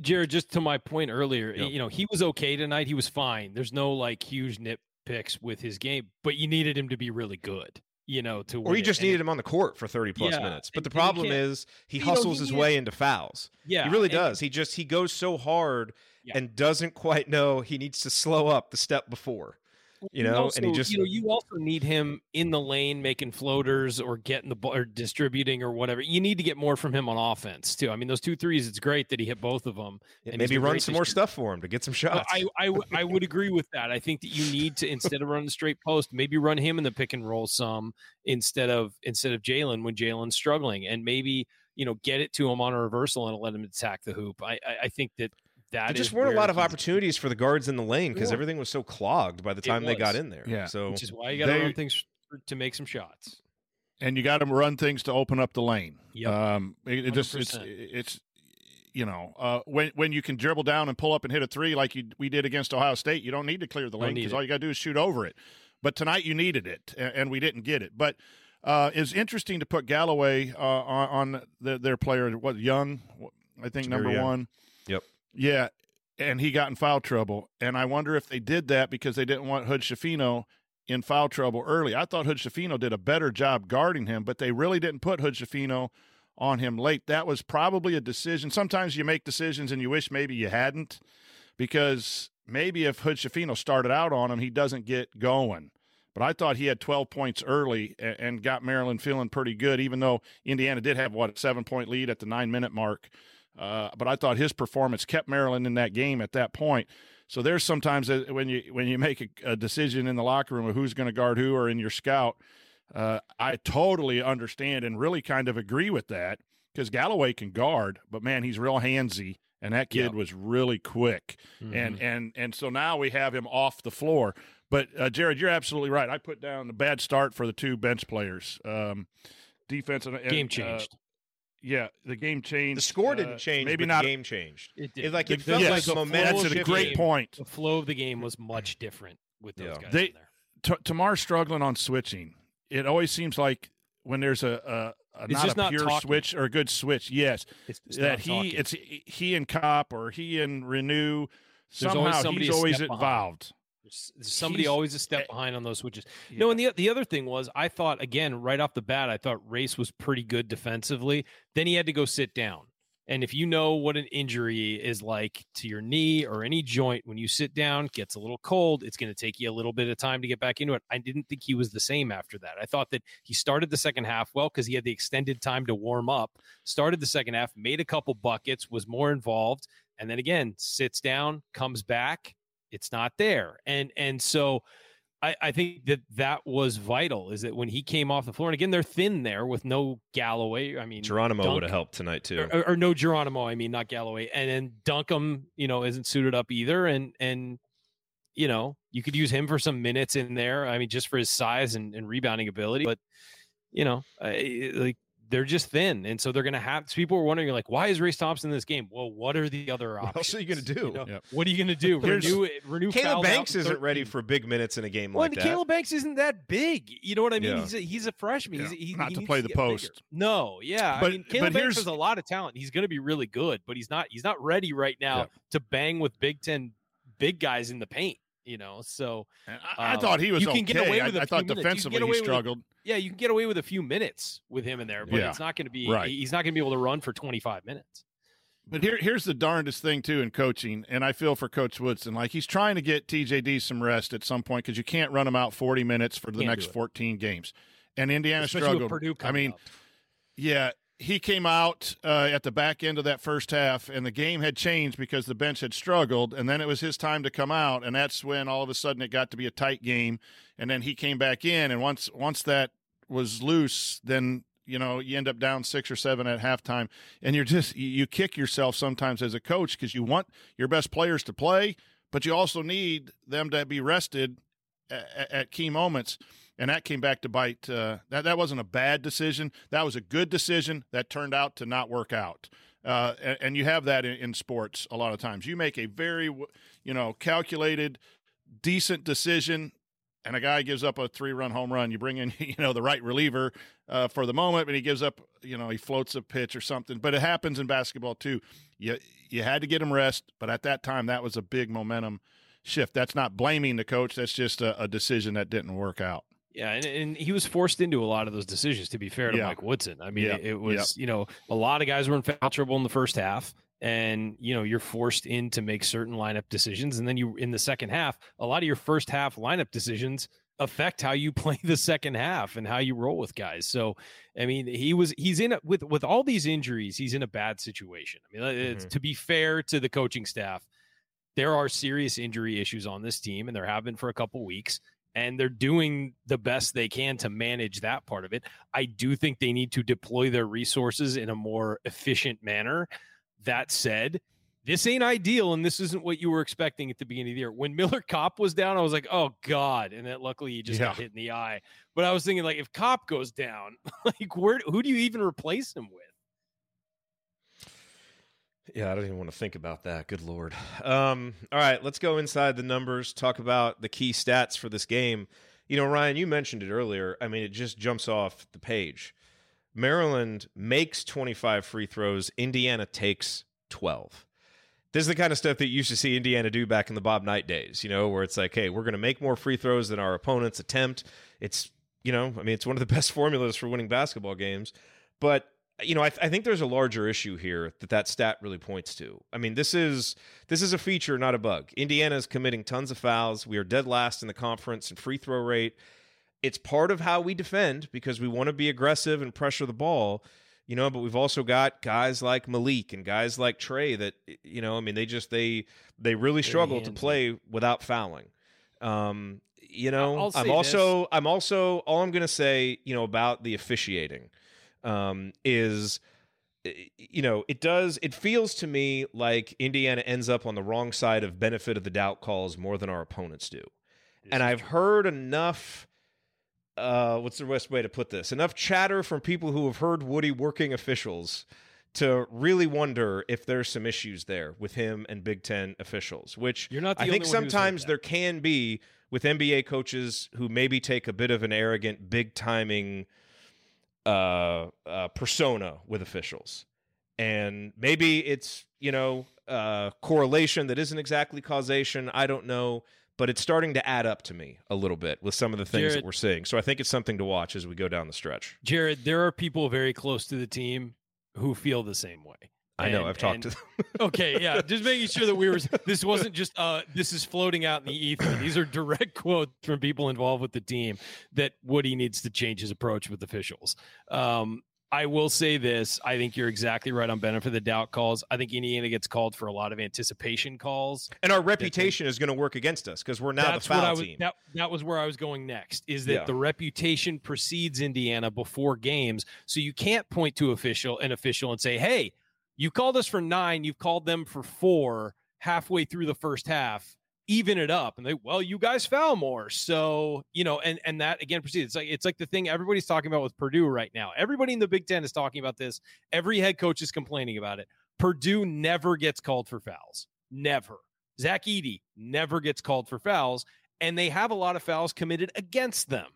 Jerod, just to my point earlier, Yep. you know, he was okay tonight. He was fine. There's no like huge nitpicks with his game, but you needed him to be really good, you know, to or you just needed him on the court for 30 plus Yeah, minutes. But and- the problem is he hustles his is- way into fouls. Yeah, he really and- does. He just he goes so hard Yeah. and doesn't quite know he needs to slow up the step before. You know, also, and he just you know you also need him in the lane making floaters or getting the ball or distributing or whatever. You need to get more from him on offense too. I mean, those two threes, it's great that he hit both of them. and maybe run some more stuff for him to get some shots. I, I, w- I would agree with that. I think that you need to instead of running straight post, maybe run him in the pick and roll some instead of instead of Jalen when Jalen's struggling, and maybe you know get it to him on a reversal and let him attack the hoop. I I, I think that that there just weren't a lot of opportunities for the guards in the lane because Sure. everything was so clogged by the time they got in there. Yeah. So which is why you got to They- run things to make some shots. and you got to run things to open up the lane. Yep. Um, it, it just it's it's you know uh, when when you can dribble down and pull up and hit a three like you, we did against Ohio State, you don't need to clear the lane because all you got to do is shoot over it. But tonight you needed it, and, and we didn't get it. But uh, it's interesting to put Galloway uh, on, on the, their player. What Young? I think Jahmir number Young. one. Yep. Yeah, and he got in foul trouble, and I wonder if they did that because they didn't want Hood-Schifino in foul trouble early. I thought Hood-Schifino did a better job guarding him, but they really didn't put Hood-Schifino on him late. That was probably a decision. Sometimes you make decisions and you wish maybe you hadn't, because maybe if Hood-Schifino started out on him, he doesn't get going. But I thought he had 12 points early and, got Maryland feeling pretty good, even though Indiana did have, what, a seven point lead at the nine minute mark. Uh, but I thought his performance kept Maryland in that game at that point. So there's sometimes when you when you make a, a decision in the locker room of who's going to guard who or in your scout, uh, I totally understand and really kind of agree with that because Galloway can guard, but man, he's real handsy, and that kid Yep. was really quick, and and and so now we have him off the floor. But uh, Jerod, you're absolutely right. I put down the bad start for the two bench players. Um, defense and, and, Game uh, changed. Yeah, the game changed. the score uh, didn't change, Maybe but not. the game changed. It It, like it The- felt yes, like the momentum That's a shifted. great point. the flow of the game was much different with those Yeah. guys They- in there. T- Tamar's struggling on switching. It always seems like when there's a, a, a not just a not pure talking. switch or a good switch, yes, It's just that he talking. it's he and Kopp or he and Reneau There's somehow somebody he's always step behind. involved. There's there's somebody He's- always a step eh, behind on those switches. No, and the the other thing was I thought again right off the bat I thought Race was pretty good defensively. Then he had to go sit down. And if you know what an injury is like to your knee or any joint when you sit down, gets a little cold, it's going to take you a little bit of time to get back into it. I didn't think he was the same after that. I thought that he started the second half well because he had the extended time to warm up, started the second half, made a couple buckets, was more involved, and then again sits down, comes back, it's not there. And and so I, I think that that was vital. Is that when he came off the floor, and again they're thin there with no Galloway. I mean, Geronimo would have helped tonight too. or, or no Geronimo. I mean, not Galloway. And then Duncomb, you know, isn't suited up either. And and you know, you could use him for some minutes in there. I mean, just for his size and, and rebounding ability. But you know, I, like they're just thin, and so they're going to have. People were wondering, like, why is Race Thompson in this game? Well, what are the other What options? else are you gonna do? know, Yep. What are you going to do? Here's- Reneau, Reneau Kaleb fouled Banks isn't ready for big minutes in a game Well, like and that. Kaleb Banks isn't that big. You know what I mean? Yeah. He's a, he's a freshman. Yeah, He's, he, not he to needs play the get bigger. post. No, yeah. But- I mean, but Kaleb Banks here's- has a lot of talent. He's going to be really good, but he's not. He's not ready right now Yeah. to bang with Big Ten big guys in the paint. You know, so I, I Um, thought he was you can okay. get away with I, few thought minutes. Defensively he with struggled. yeah, you can get away with a few minutes with him in there, but Yeah. it's not going to be. Right. He's not going to be able to run for twenty five minutes. But here, here's the darndest thing too in coaching, and I feel for Coach Woodson. Like he's trying to get TJD some rest at some point because you can't run him out 40 minutes for the Can't next 14 games. and Indiana Especially with struggled. Purdue I mean, up. yeah, he came out uh, at the back end of that first half, and the game had changed because the bench had struggled, and then it was his time to come out, and that's when all of a sudden it got to be a tight game, and then he came back in, and once once that was loose, then you know you end up down six or seven at halftime, and you're just you- kick yourself sometimes as a coach because you want your best players to play, but you also need them to be rested at, at key moments and that came back to bite. Uh, that that wasn't a bad decision. That was a good decision that turned out to not work out. Uh, and, and you have that in, in sports a lot of times. You make a very, you know, calculated, decent decision, and a guy gives up a three-run home run. You bring in, you know, the right reliever uh, for the moment, but he gives up, you know, he floats a pitch or something. But it happens in basketball too. You you had to get him rest, but at that time, that was a big momentum shift. That's not blaming the coach. That's just a, a decision that didn't work out. Yeah, and, and he was forced into a lot of those decisions. To be fair to Yeah. Mike Woodson, I mean, Yeah. it, it was you know a lot of guys were in foul trouble in the first half, and you know you're forced in to make certain lineup decisions, and then you in the second half, a lot of your first half lineup decisions affect how you play the second half and how you roll with guys. So, I mean, he was he's in a, with with all these injuries, he's in a bad situation. I mean, uh, it's, mm-hmm. to be fair to the coaching staff, there are serious injury issues on this team, and there have been for a couple weeks. And they're doing the best they can to manage that part of it. I do think they need to deploy their resources in a more efficient manner. That said, this ain't ideal, and this isn't what you were expecting at the beginning of the year. When Miller Kopp was down, I was like, "Oh God!" And then luckily he just got hit in the eye. But I was thinking, like, if Kopp goes down, like, where who do you even replace him with? Yeah, I don't even want to think about that. Good lord. Um, all right, let's go inside the numbers. Talk about the key stats for this game. You know, Ryan, you mentioned it earlier. I mean, it just jumps off the page. Maryland makes 25 free throws. Indiana takes 12. This is the kind of stuff that you used to see Indiana do back in the Bob Knight days, you know, where it's like, hey, we're going to make more free throws than our opponents attempt. It's, you know, I mean, it's one of the best formulas for winning basketball games. But you know, I, th- I think there's a larger issue here that that stat really points to. I mean, this is this is a feature, not a bug. Indiana is committing tons of fouls. We are dead last in the conference in free throw rate. It's part of how we defend because we want to be aggressive and pressure the ball, you know. But we've also got guys like Malik and guys like Trey that you know. I mean, they just they they really struggle to play without fouling. Um, you know, I'm also I'm also all I'm going to say, you know, about the officiating um, is you know it does it feels to me like indiana ends up on the wrong side of benefit of the doubt calls more than our opponents do. And i've heard enough uh what's the best way to put this? Enough chatter from people who have heard woody working officials to really wonder if there's some issues there with him and big ten officials which You're not i think sometimes there can be with nba coaches who maybe take a bit of an arrogant big timing uh, uh, persona with officials, and maybe it's you know uh, correlation that isn't exactly causation. I don't know, but it's starting to add up to me a little bit with some of the things that we're seeing. So I think it's something to watch as we go down the stretch. Jerod, there are people very close to the team who feel the same way. I know And- I've talked and- to them. okay, yeah, just making sure that we were. This wasn't just. Uh, this is floating out in the ether. These are direct quotes from people involved with the team that Woody needs to change his approach with officials. Um, I will say this: I think you're exactly right on benefit of the doubt calls. I think Indiana gets called for a lot of anticipation calls. and our reputation is going to work against us because we're now That's the what foul I was. team. That, that was where I was going next. Is that Yeah. the reputation precedes Indiana before games, so you can't point to official an official and say, "Hey, you called us for nine. You've called them for four halfway through the first half. Even it up." And they, well, you guys foul more, so you know, and and that again proceeds. It's like it's like the thing everybody's talking about with Purdue right now. Everybody in the Big Ten is talking about this. Every head coach is complaining about it. Purdue never gets called for fouls. Never. Zach Edey never gets called for fouls, and they have a lot of fouls committed against them.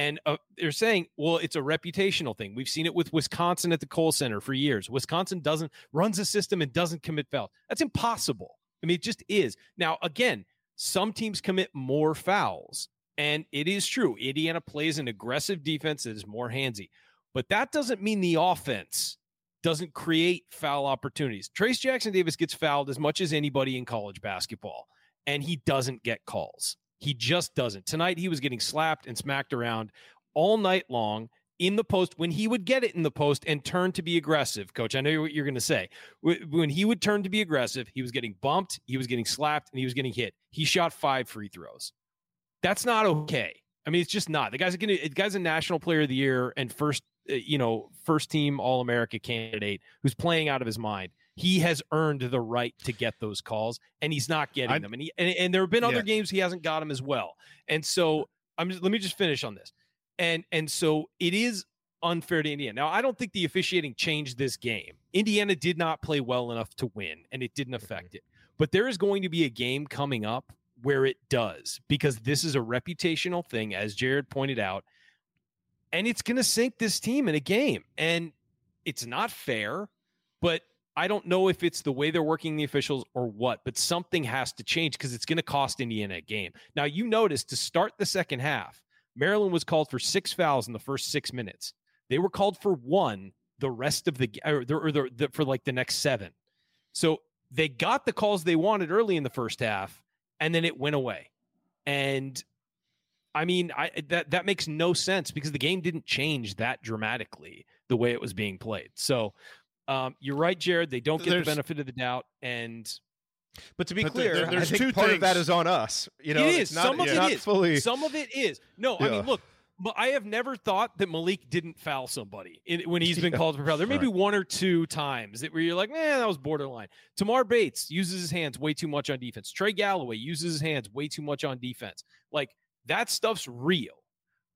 And uh, they're saying, well, it's a reputational thing. We've seen it with Wisconsin at the Kohl Center for years. Wisconsin doesn't runs a system and doesn't commit fouls. That's impossible. I mean, it just is. Now, again, some teams commit more fouls, and it is true. Indiana plays an aggressive defense that is more handsy, but that doesn't mean the offense doesn't create foul opportunities. Trayce Jackson-Davis gets fouled as much as anybody in college basketball, and he doesn't get calls. He just doesn't. Tonight, he was getting slapped and smacked around all night long in the post when he would get it in the post and turn to be aggressive. Coach, I know what you're going to say. When he would turn to be aggressive, he was getting bumped, he was getting slapped, and he was getting hit. He shot five free throws. That's not okay. I mean, it's just not. The guy's going to. The guy's a national player of the year and first, uh, you know, first team All America candidate who's playing out of his mind. He has earned the right to get those calls, and he's not getting I, them. And he and, and there have been other yeah. games he hasn't got them as well. And so, I'm. Just, let me just finish on this. And and so it is unfair to Indiana. Now, I don't think the officiating changed this game. Indiana did not play well enough to win, and it didn't mm-hmm. affect it. But there is going to be a game coming up where it does because this is a reputational thing, as Jerod pointed out, and it's going to sink this team in a game. And it's not fair, but I don't know if it's the way they're working the officials or what, but something has to change because it's going to cost Indiana a game. Now, you notice to start the second half, Maryland was called for six fouls in the first six minutes. They were called for one the rest of the or, or the, the, for like the next seven. So they got the calls they wanted early in the first half, and then it went away. And I mean, I that that makes no sense because the game didn't change that dramatically the way it was being played. So um, you're right, Jerod. They don't get There's, the benefit of the doubt, and but to be but clear, there, there's I think part things. of that is on us. You know, it is. Not, Some of yeah, it is. Fully... Some of it is. No, yeah. I mean, look, but I have never thought that Malik didn't foul somebody in, when he's been yeah. called for foul. There may right. be one or two times that where you're like, man, that was borderline. Tamar Bates uses his hands way too much on defense. Trey Galloway uses his hands way too much on defense. Like that stuff's real.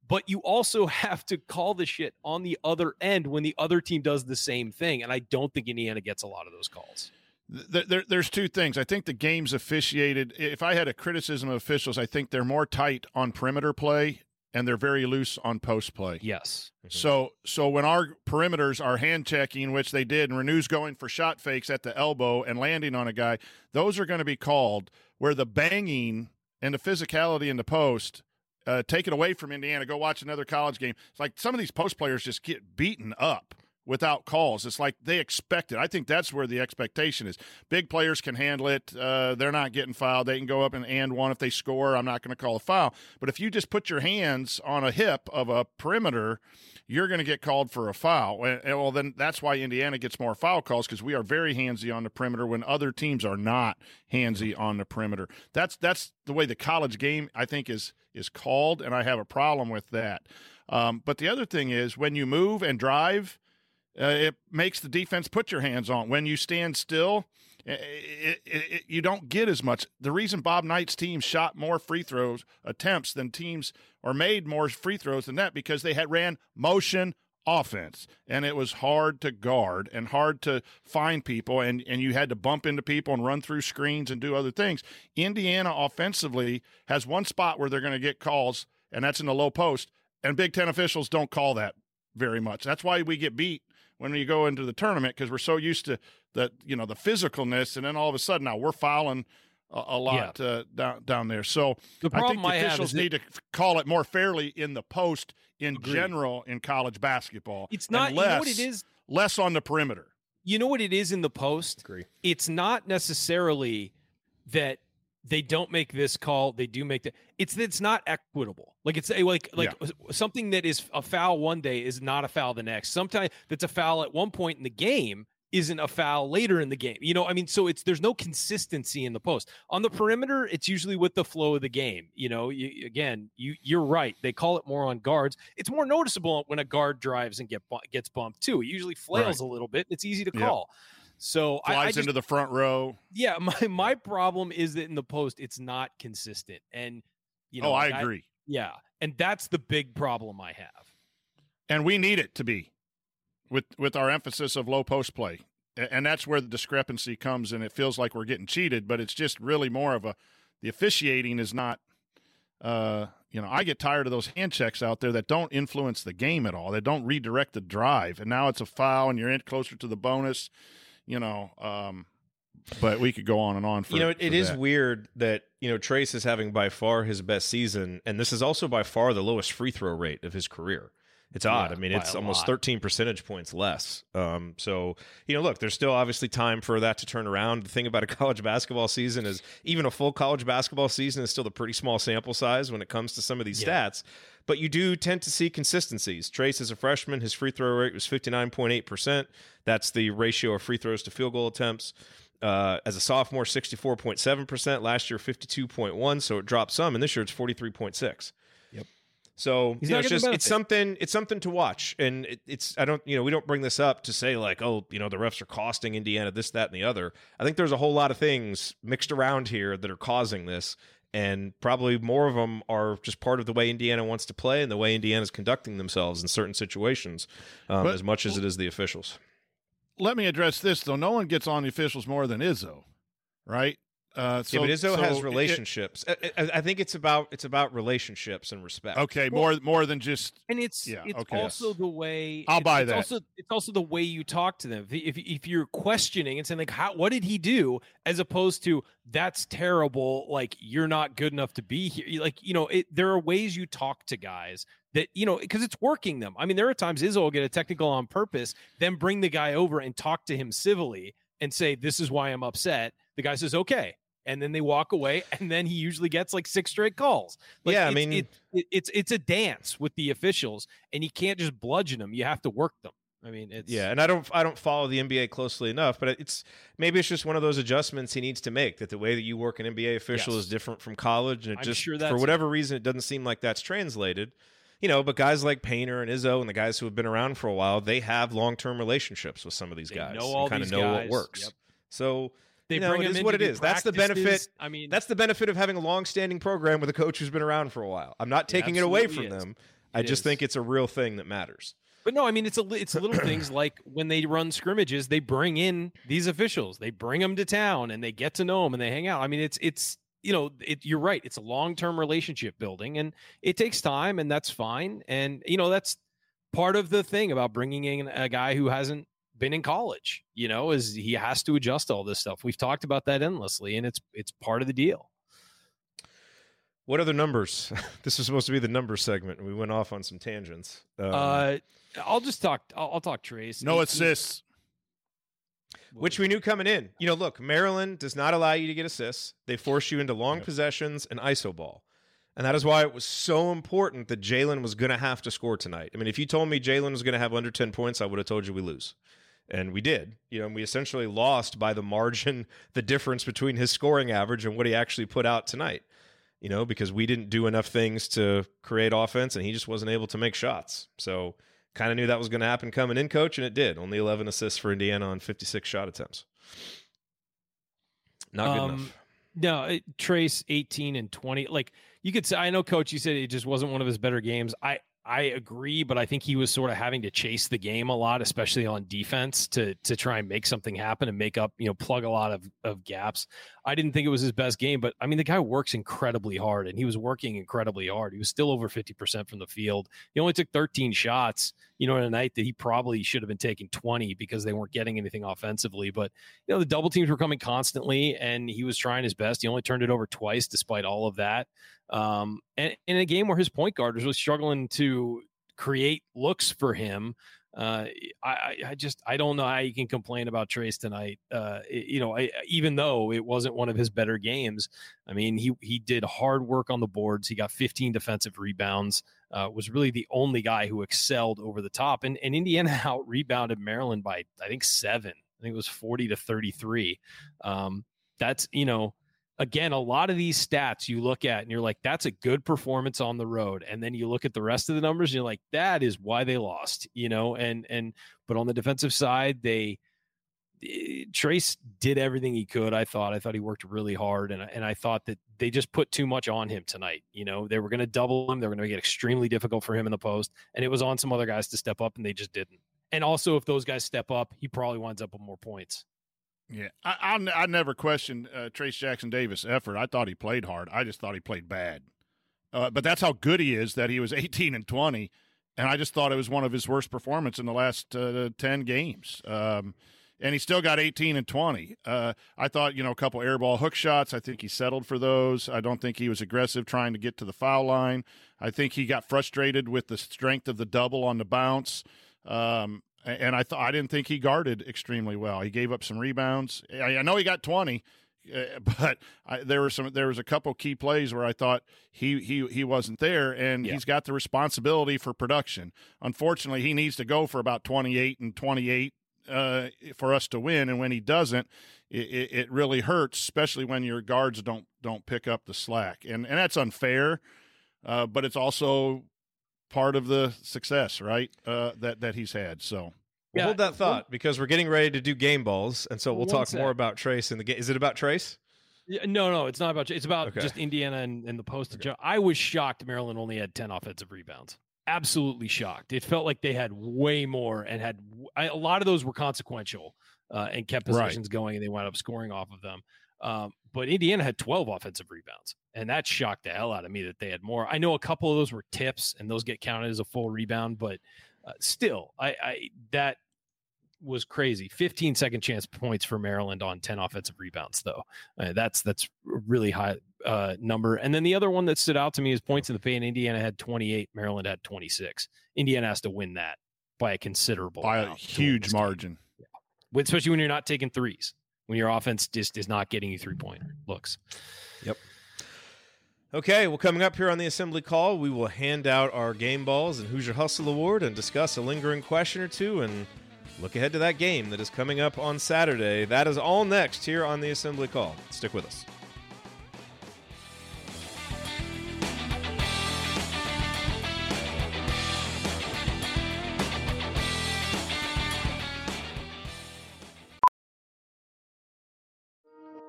But you also have to call the shit on the other end when the other team does the same thing. And I don't think Indiana gets a lot of those calls. There, there, there's two things. I think the game's officiated. If I had a criticism of officials, I think they're more tight on perimeter play and they're very loose on post play. Yes. Mm-hmm. So so when our perimeters are hand checking, which they did, and Reneau's going for shot fakes at the elbow and landing on a guy, those are going to be called where the banging and the physicality in the post uh, take it away from Indiana. Go watch another college game. It's like some of these post players just get beaten up without calls. It's like they expect it. I think that's where the expectation is. Big players can handle it. Uh, they're not getting fouled. They can go up and and one if they score. I'm not going to call a foul. But if you just put your hands on a hip of a perimeter, you're going to get called for a foul. And, well, then that's why Indiana gets more foul calls because we are very handsy on the perimeter when other teams are not handsy on the perimeter. That's that's the way the college game I think is is called, and I have a problem with that. Um, but the other thing is when you move and drive uh, it makes the defense put your hands on. When you stand still, it, it, it, you don't get as much. The reason Bob Knight's team shot more free throws attempts than teams or made more free throws than that because they had ran motion offense and it was hard to guard and hard to find people and, and you had to bump into people and run through screens and do other things. Indiana offensively has one spot where they're going to get calls and that's in the low post and Big 10 officials don't call that very much. That's why we get beat when you go into the tournament because we're so used to the you know the physicalness, and then all of a sudden now we're fouling a, a lot yeah. uh, down down there. So the I think the I officials need to call it more fairly in the post in Agreed. general in college basketball. It's not less, you know what it is less on the perimeter. You know what it is in the post. Agree. It's not necessarily that they don't make this call they do make that it's it's not equitable like it's a like like yeah. something that is a foul one day is not a foul the next sometimes that's a foul at one point in the game isn't a foul later in the game you know i mean so it's there's no consistency in the post on the perimeter it's usually with the flow of the game you know you, again you you're right they call it more on guards it's more noticeable when a guard drives and get gets bumped too it usually flails right. a little bit it's easy to call so flies I, I just, into the front row. Yeah, my my problem is that in the post it's not consistent, and you oh, know. Oh, I agree. Yeah, and that's the big problem I have. And we need it to be, with with our emphasis of low post play, and that's where the discrepancy comes, and it feels like we're getting cheated, but it's just really more of a the officiating is not. Uh, you know, I get tired of those hand checks out there that don't influence the game at all. They don't redirect the drive, and now it's a foul, and you're in closer to the bonus you know, um, but we could go on and on. For, you know, it, it is weird that you know Trayce is having by far his best season, and this is also by far the lowest free throw rate of his career. It's odd. Yeah, I mean, it's almost lot. 13 percentage points less. Um, so, you know, look, there's still obviously time for that to turn around. The thing about a college basketball season is even a full college basketball season is still a pretty small sample size when it comes to some of these yeah. stats. but you do tend to see consistencies. Trayce as a freshman, his free throw rate was 59.8%. That's the ratio of free throws to field goal attempts. Uh, as a sophomore, 64.7%. Last year, 52.1. So it dropped some. And this year, it's 43.6. So He's you know, it's just it's something it's something to watch, and it, it's I don't you know we don't bring this up to say like oh you know the refs are costing Indiana this that and the other. I think there's a whole lot of things mixed around here that are causing this, and probably more of them are just part of the way Indiana wants to play and the way Indiana's conducting themselves in certain situations, um, But- as much as it is the officials. Let me address this though. No one gets on the officials more than Izzo, right? Uh, so, yeah, but Izzo so has relationships. I, I, I think it's about it's about relationships and respect. okay, more more than just and it's Yeah, it's okay. also the way I'll it's, buy it's that. Also, it's also the way you talk to them. If if, if you're questioning and saying like, "How? What did he do?" as opposed to "That's terrible," like you're not good enough to be here. Like you know, it, there are ways you talk to guys that you know because it's working them. I mean, there are times Izzo will get a technical on purpose, then bring the guy over and talk to him civilly and say, "This is why I'm upset." The guy says, "Okay." And then they walk away, and then he usually gets like six straight calls. Like, Yeah, I it's- mean- it, it, it's it's a dance with the officials, and you can't just bludgeon them. You have to work them. I mean, it's Yeah, and I don't I don't follow the NBA closely enough, but it's maybe it's just one of those adjustments he needs to make. That the way that you work an NBA official Yes. is different from college, and it I'm just sure for whatever reason it doesn't seem like that's translated. You know, but guys like Painter and Izzo and the guys who have been around for a while, they have long term relationships with some of these They guys. know all kind of know what works. Yep. So they you know, bring it him is what it is. That's the benefit. I mean, That's the benefit of having a long standing program with a coach who's been around for a while. I'm not taking it away from is. them. I just is. think it's a real thing that matters. But no, I mean it's a it's little things like when they run scrimmages, they bring in these officials, they bring them to town, and they get to know them and they hang out. I mean, it's it's you know, it, you're right. It's a long term relationship building, and it takes time, and that's fine. And you know, that's part of the thing about bringing in a guy who hasn't been in college. You know, is he has to adjust to all this stuff. We've talked about that endlessly, and it's it's part of the deal. What other numbers? this was supposed to be the numbers segment, and we went off on some tangents. Um, uh, I'll just talk. I'll, I'll talk Trayce. no 18 assists. which we knew coming in. You know, look, Maryland does not allow you to get assists. They force you into long possessions and iso ball. And that is why it was so important that Jalen was going to have to score tonight. I mean, if you told me Jalen was going to have under 10 points, I would have told you we lose. And we did. You know, and we essentially lost by the margin, the difference between his scoring average and what he actually put out tonight. You know, because we didn't do enough things to create offense and he just wasn't able to make shots. So, kind of knew that was going to happen coming in, coach, and it did. Only 11 assists for Indiana on 56 shot attempts. Not good Um, enough. No, it, Trayce 18 and 20. Like you could say, I know coach, you said it just wasn't one of his better games. I, I agree, but I think he was sort of having to chase the game a lot, especially on defense to, to try and make something happen and make up, you know, plug a lot of, of gaps. I didn't think it was his best game, but I mean, the guy works incredibly hard and he was working incredibly hard. He was still over 50% from the field. He only took 13 shots, you know, in a night that he probably should have been taking 20 because they weren't getting anything offensively. But you know, the double teams were coming constantly and he was trying his best. He only turned it over twice despite all of that. Um, and in a game where his point guard was really struggling to create looks for him, uh, I, I- just I don't know how you can complain about Trayce tonight. Uh, you know, I, even though it wasn't one of his better games, I mean he he did hard work on the boards. He got 15 defensive rebounds. Uh, was really the only guy who excelled over the top. And and Indiana out rebounded Maryland by I think seven. I think it was 40 to 33. Um, that's you know again, a lot of these stats you look at and you're like, that's a good performance on the road. And then you look at the rest of the numbers and you're like, that is why they lost, you know, and, and, but on the defensive side, they, eh, Trayce did everything he could. I thought, I thought he worked really hard. And, and I thought that they just put too much on him tonight. You know, they were going to double him. They were going to it extremely difficult for him in the post. And it was on some other guys to step up and they just didn't. And also if those guys step up, he probably winds up with more points. Yeah, I I never questioned uh, Trayce Jackson-Davis' effort. I thought he played hard. I just thought he played bad. Uh, but that's how good he is that he was 18 and 20. And I just thought it was one of his worst performance in the last uh, 10 games. Um, and he still got 18 and 20. Uh, I thought, you know, a couple airball hook shots. I think he settled for those. I don't think he was aggressive trying to get to the foul line. I think he got frustrated with the strength of the double on the bounce. Um, and I thought I didn't think he guarded extremely well. He gave up some rebounds. I, I know he got 20 uh, but I, there were some there was a couple key plays where I thought he he he wasn't there, and Yeah. he's got the responsibility for production. Unfortunately, he needs to go for about twenty eight and twenty eight uh, for us to win, and when he doesn't, it, it, it really hurts, especially when your guards don't don't pick up the slack, and and that's unfair, uh, but it's also part of the success, right? Uh, that that he's had. So Well, Yeah, hold that one- thought because we're getting ready to do game balls, and so we'll One talk sec. more about Trayce in the game. Is it about Trayce? Yeah, no, no, it's not about. It's about Okay. just Indiana and, and the post. I was shocked Maryland only had ten offensive rebounds. Absolutely shocked. It felt like they had way more and had w- I, a lot of those were consequential uh, and kept Right. possessions going, and they wound up scoring off of them. Um, but Indiana had twelve offensive rebounds, and that shocked the hell out of me that they had more. I know a couple of those were tips, and those get counted as a full rebound, but uh, still, I, I that was crazy. 15 second chance points for Maryland on 10 offensive rebounds, though. Uh, that's that's a really high uh, number. And then the other one that stood out to me is points in the paint. Indiana had 28, Maryland had 26. Indiana has to win that by a considerable, by a amount to win huge margin. When- especially when you're not taking threes, when your offense just is not getting you three point looks. Yep. Okay, well, coming up here on the assembly call, we will hand out our game balls and Hoosier Hustle Award and discuss a lingering question or two and look ahead to that game that is coming up on Saturday. That is all next here on the assembly call. Stick with us.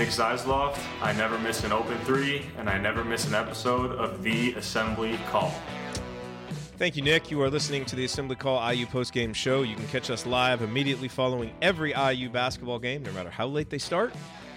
Nick Zeisloft. I never miss an open three, and I never miss an episode of The Assembly Call. Thank you, Nick. You are listening to the Assembly Call IU postgame show. You can catch us live immediately following every IU basketball game, no matter how late they start.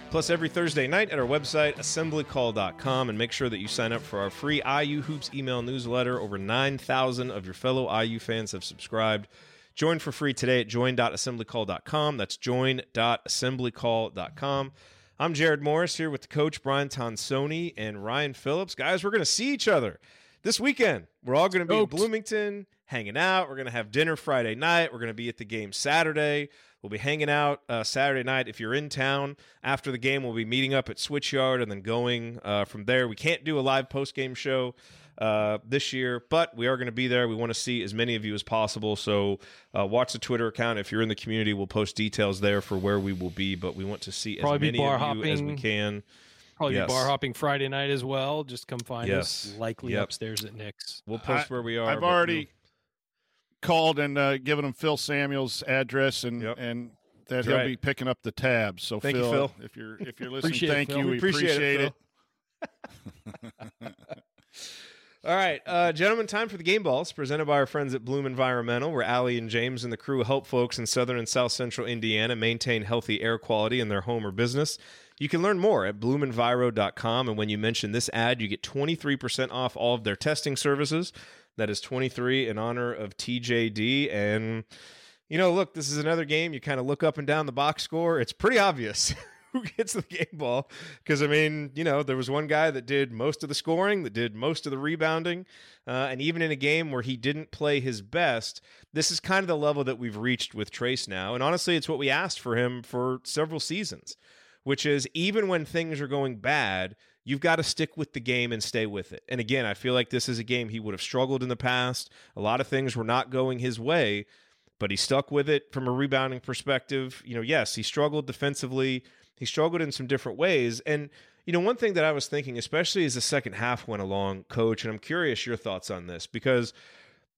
Plus, every Thursday night at our website, assemblycall.com, and make sure that you sign up for our free IU Hoops email newsletter. Over 9,000 of your fellow IU fans have subscribed. Join for free today at join.assemblycall.com. That's join.assemblycall.com. I'm Jerod Morris here with the coach Brian Tonsoni and Ryan Phillips. Guys, we're going to see each other this weekend. We're all going to be in Bloomington hanging out. We're going to have dinner Friday night. We're going to be at the game Saturday. We'll be hanging out uh, Saturday night. If you're in town after the game, we'll be meeting up at Switchyard and then going uh, from there. We can't do a live post game show uh, this year, but we are going to be there. We want to see as many of you as possible. So uh, watch the Twitter account. If you're in the community, we'll post details there for where we will be. But we want to see Probably as many bar of you as we hopping. can. Probably Yes. be bar hopping Friday night as well. Just come find us. Likely Yep. upstairs at Nick's. We'll post I- where we are. I've already you'll- called and uh, given him Phil Samuel's address and Yep. and that That's he'll right. be picking up the tabs. So Thank you, Phil, Phil. if you're if you're listening, Appreciate it, thank you. We We appreciate appreciate, it, it. All right, uh, gentlemen, time for the game balls presented by our friends at Bloom Environmental, where Allie and James and the crew help folks in southern and south central Indiana maintain healthy air quality in their home or business. You can learn more at bloomenviro.com, and when you mention this ad, you get 23% off all of their testing services. That is 23 in honor of TJD. And, you know, look, this is another game. You kind of look up and down the box score. It's pretty obvious who gets the game ball. Because, I mean, you know, there was one guy that did most of the scoring, that did most of the rebounding. Uh, and even in a game where he didn't play his best, this is kind of the level that we've reached with Trayce now. And honestly, it's what we asked for him for several seasons. which is even when things are going bad, you've got to stick with the game and stay with it. And again, I feel like this is a game he would have struggled in the past. A lot of things were not going his way, but he stuck with it from a rebounding perspective. You know, yes, he struggled defensively. He struggled in some different ways. And, you know, one thing that I was thinking, especially as the second half went along, coach, and I'm curious your thoughts on this because,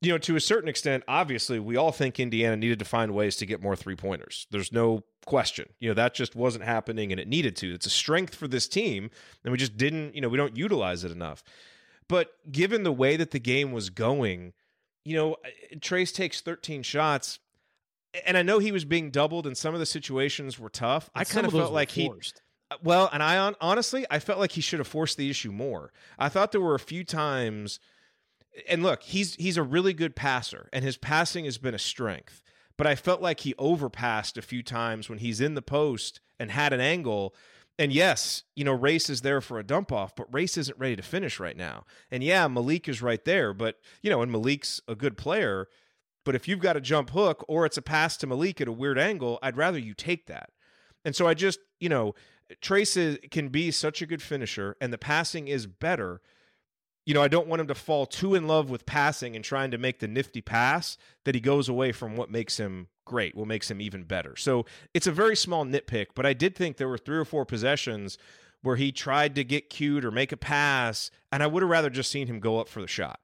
you know, to a certain extent, obviously, we all think Indiana needed to find ways to get more three pointers. There's no question. You know, that just wasn't happening and it needed to. It's a strength for this team, and we just didn't, you know, we don't utilize it enough. But given the way that the game was going, you know, Trayce takes 13 shots and I know he was being doubled, and some of the situations were tough. And I kind of felt like were he. forced. Uh, well, and I honestly, I felt like he should have forced the issue more. I thought there were a few times, and look, he's he's a really good passer, and his passing has been a strength. But I felt like he overpassed a few times when he's in the post and had an angle. And yes, you know, Race is there for a dump off, but Race isn't ready to finish right now. And yeah, Malik is right there, but you know, and Malik's a good player. But if you've got a jump hook or it's a pass to Malik at a weird angle, I'd rather you take that. And so I just, you know, Trayce is, can be such a good finisher and the passing is better. You know, I don't want him to fall too in love with passing and trying to make the nifty pass that he goes away from what makes him great, what makes him even better. So it's a very small nitpick, but I did think there were three or four possessions where he tried to get cute or make a pass, and I would have rather just seen him go up for the shot.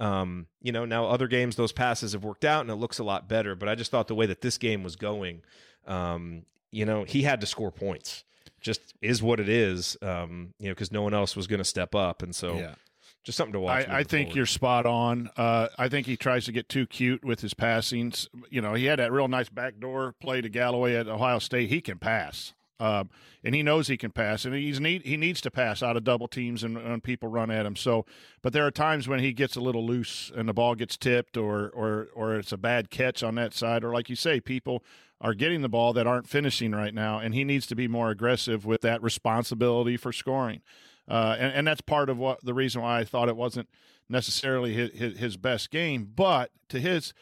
Um, you know, now other games those passes have worked out and it looks a lot better, but I just thought the way that this game was going, um, you know, he had to score points. Just is what it is. Um, you know, because no one else was going to step up, and so Yeah. just something to watch. I, I think forward. you're spot on. Uh, I think he tries to get too cute with his passings. You know, he had that real nice backdoor play to Galloway at Ohio State. He can pass, um, and he knows he can pass, and he's need he needs to pass out of double teams and when people run at him. So, but there are times when he gets a little loose and the ball gets tipped, or or or it's a bad catch on that side, or like you say, people are getting the ball that aren't finishing right now, and he needs to be more aggressive with that responsibility for scoring. Uh, and, and that's part of what the reason why I thought it wasn't necessarily his, his, his best game. But to his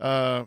uh,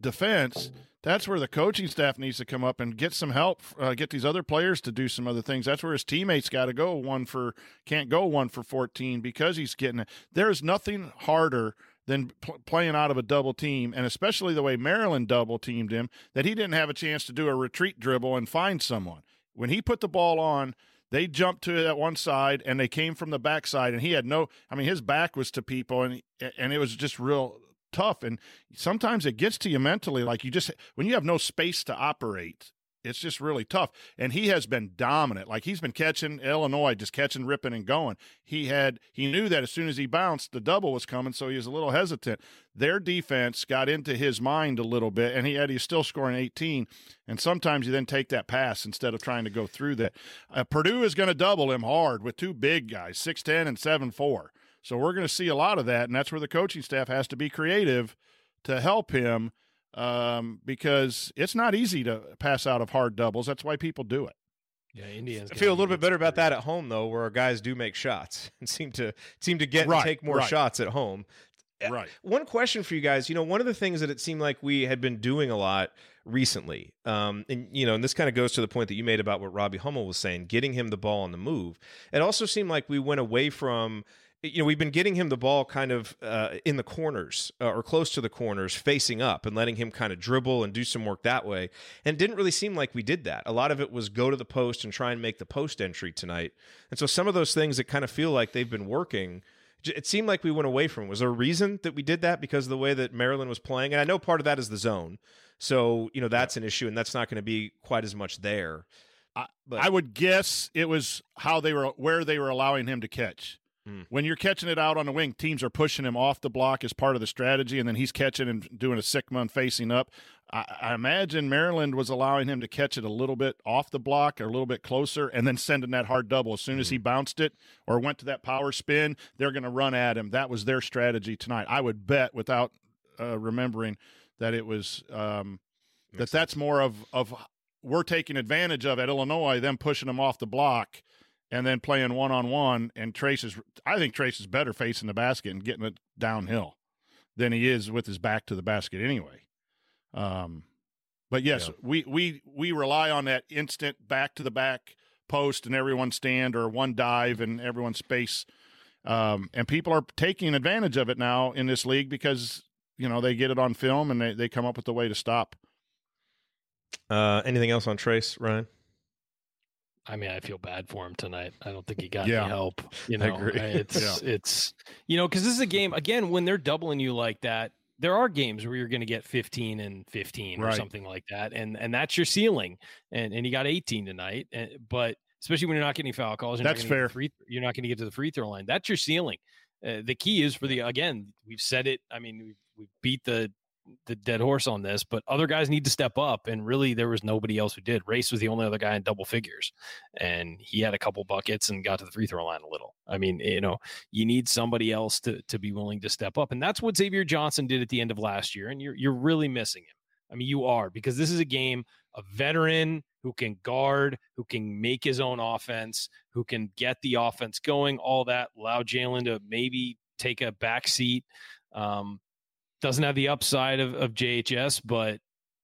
defense, that's where the coaching staff needs to come up and get some help, uh, get these other players to do some other things. That's where his teammates got to go one for can't go one for fourteen because he's getting it. There is nothing harder than pl- playing out of a double team, and especially the way Maryland double teamed him, that he didn't have a chance to do a retreat dribble and find someone. When he put the ball on, they jumped to that one side and they came from the backside, and he had no. I mean, his back was to people, and and it was just real tough. And sometimes it gets to you mentally, like you just when you have no space to operate. It's just really tough. And he has been dominant. Like he's been catching Illinois, just catching, ripping, and going. He had he knew that as soon as he bounced, the double was coming, so he was a little hesitant. Their defense got into his mind a little bit, and he had he's still scoring 18. And sometimes you then take that pass instead of trying to go through that. Uh, Purdue is going to double him hard with two big guys, 6'10 and 7'4. So we're going to see a lot of that, and that's where the coaching staff has to be creative to help him um, because it's not easy to pass out of hard doubles. That's why people do it. Yeah, Indians. I feel a little bit better about that at home though, where our guys do make shots and seem to seem to get and take more right. shots at home. Right. One question for you guys. You know, one of the things that it seemed like we had been doing a lot recently, um, and you know, and this kind of goes to the point that you made about what Robbie Hummel was saying, getting him the ball on the move. It also seemed like we went away from. You know, we've been getting him the ball kind of uh, in the corners uh, or close to the corners, facing up, and letting him kind of dribble and do some work that way. And it didn't really seem like we did that. A lot of it was go to the post and try and make the post entry tonight. And so some of those things that kind of feel like they've been working it seemed like we went away from. it. Was there a reason that we did that because of the way that Maryland was playing? And I know part of that is the zone, so you know that's an issue, and that's not going to be quite as much there. But I would guess it was how they were where they were allowing him to catch. Hmm. When you're catching it out on the wing, teams are pushing him off the block as part of the strategy, and then he's catching and doing a Sikma and facing up. I, I imagine Maryland was allowing him to catch it a little bit off the block or a little bit closer, and then sending that hard double as soon as he bounced it or went to that power spin. They're going to run at him. That was their strategy tonight. I would bet, without uh, remembering, that it was um, that that's more of of we're taking advantage of at Illinois, them pushing them off the block and then playing one on one. And Trayce is, I think Trayce is better facing the basket and getting it downhill than he is with his back to the basket anyway. Um, But yes, Yeah. we we we rely on that instant back to the back post and everyone stand or one dive and everyone space. Um, and people are taking advantage of it now in this league because you know they get it on film and they, they come up with a way to stop. Uh, anything else on Trayce, Ryan? I mean, I feel bad for him tonight. I don't think he got Yeah. any help. You know, it's it's you know because this is a game again when they're doubling you like that. There are games where you're going to get 15 and 15 or something like that, and and that's your ceiling. And and you got 18 tonight, and, but especially when you're not getting foul calls, you're That's not fair. Free, you're not going to get to the free throw line. That's your ceiling. Uh, the key is for the again. We've said it. I mean, we've, we've beat the the dead horse on this, but other guys need to step up. And really, there was nobody else who did. Race was the only other guy in double figures, and he had a couple buckets and got to the free throw line a little. I mean, you know, you need somebody else to to be willing to step up, and that's what Xavier Johnson did at the end of last year. And you're you're really missing him. I mean, you are because this is a game a veteran who can guard, who can make his own offense, who can get the offense going, all that. Allow Jalen to maybe take a back seat. Um, doesn't have the upside of, of JHS, but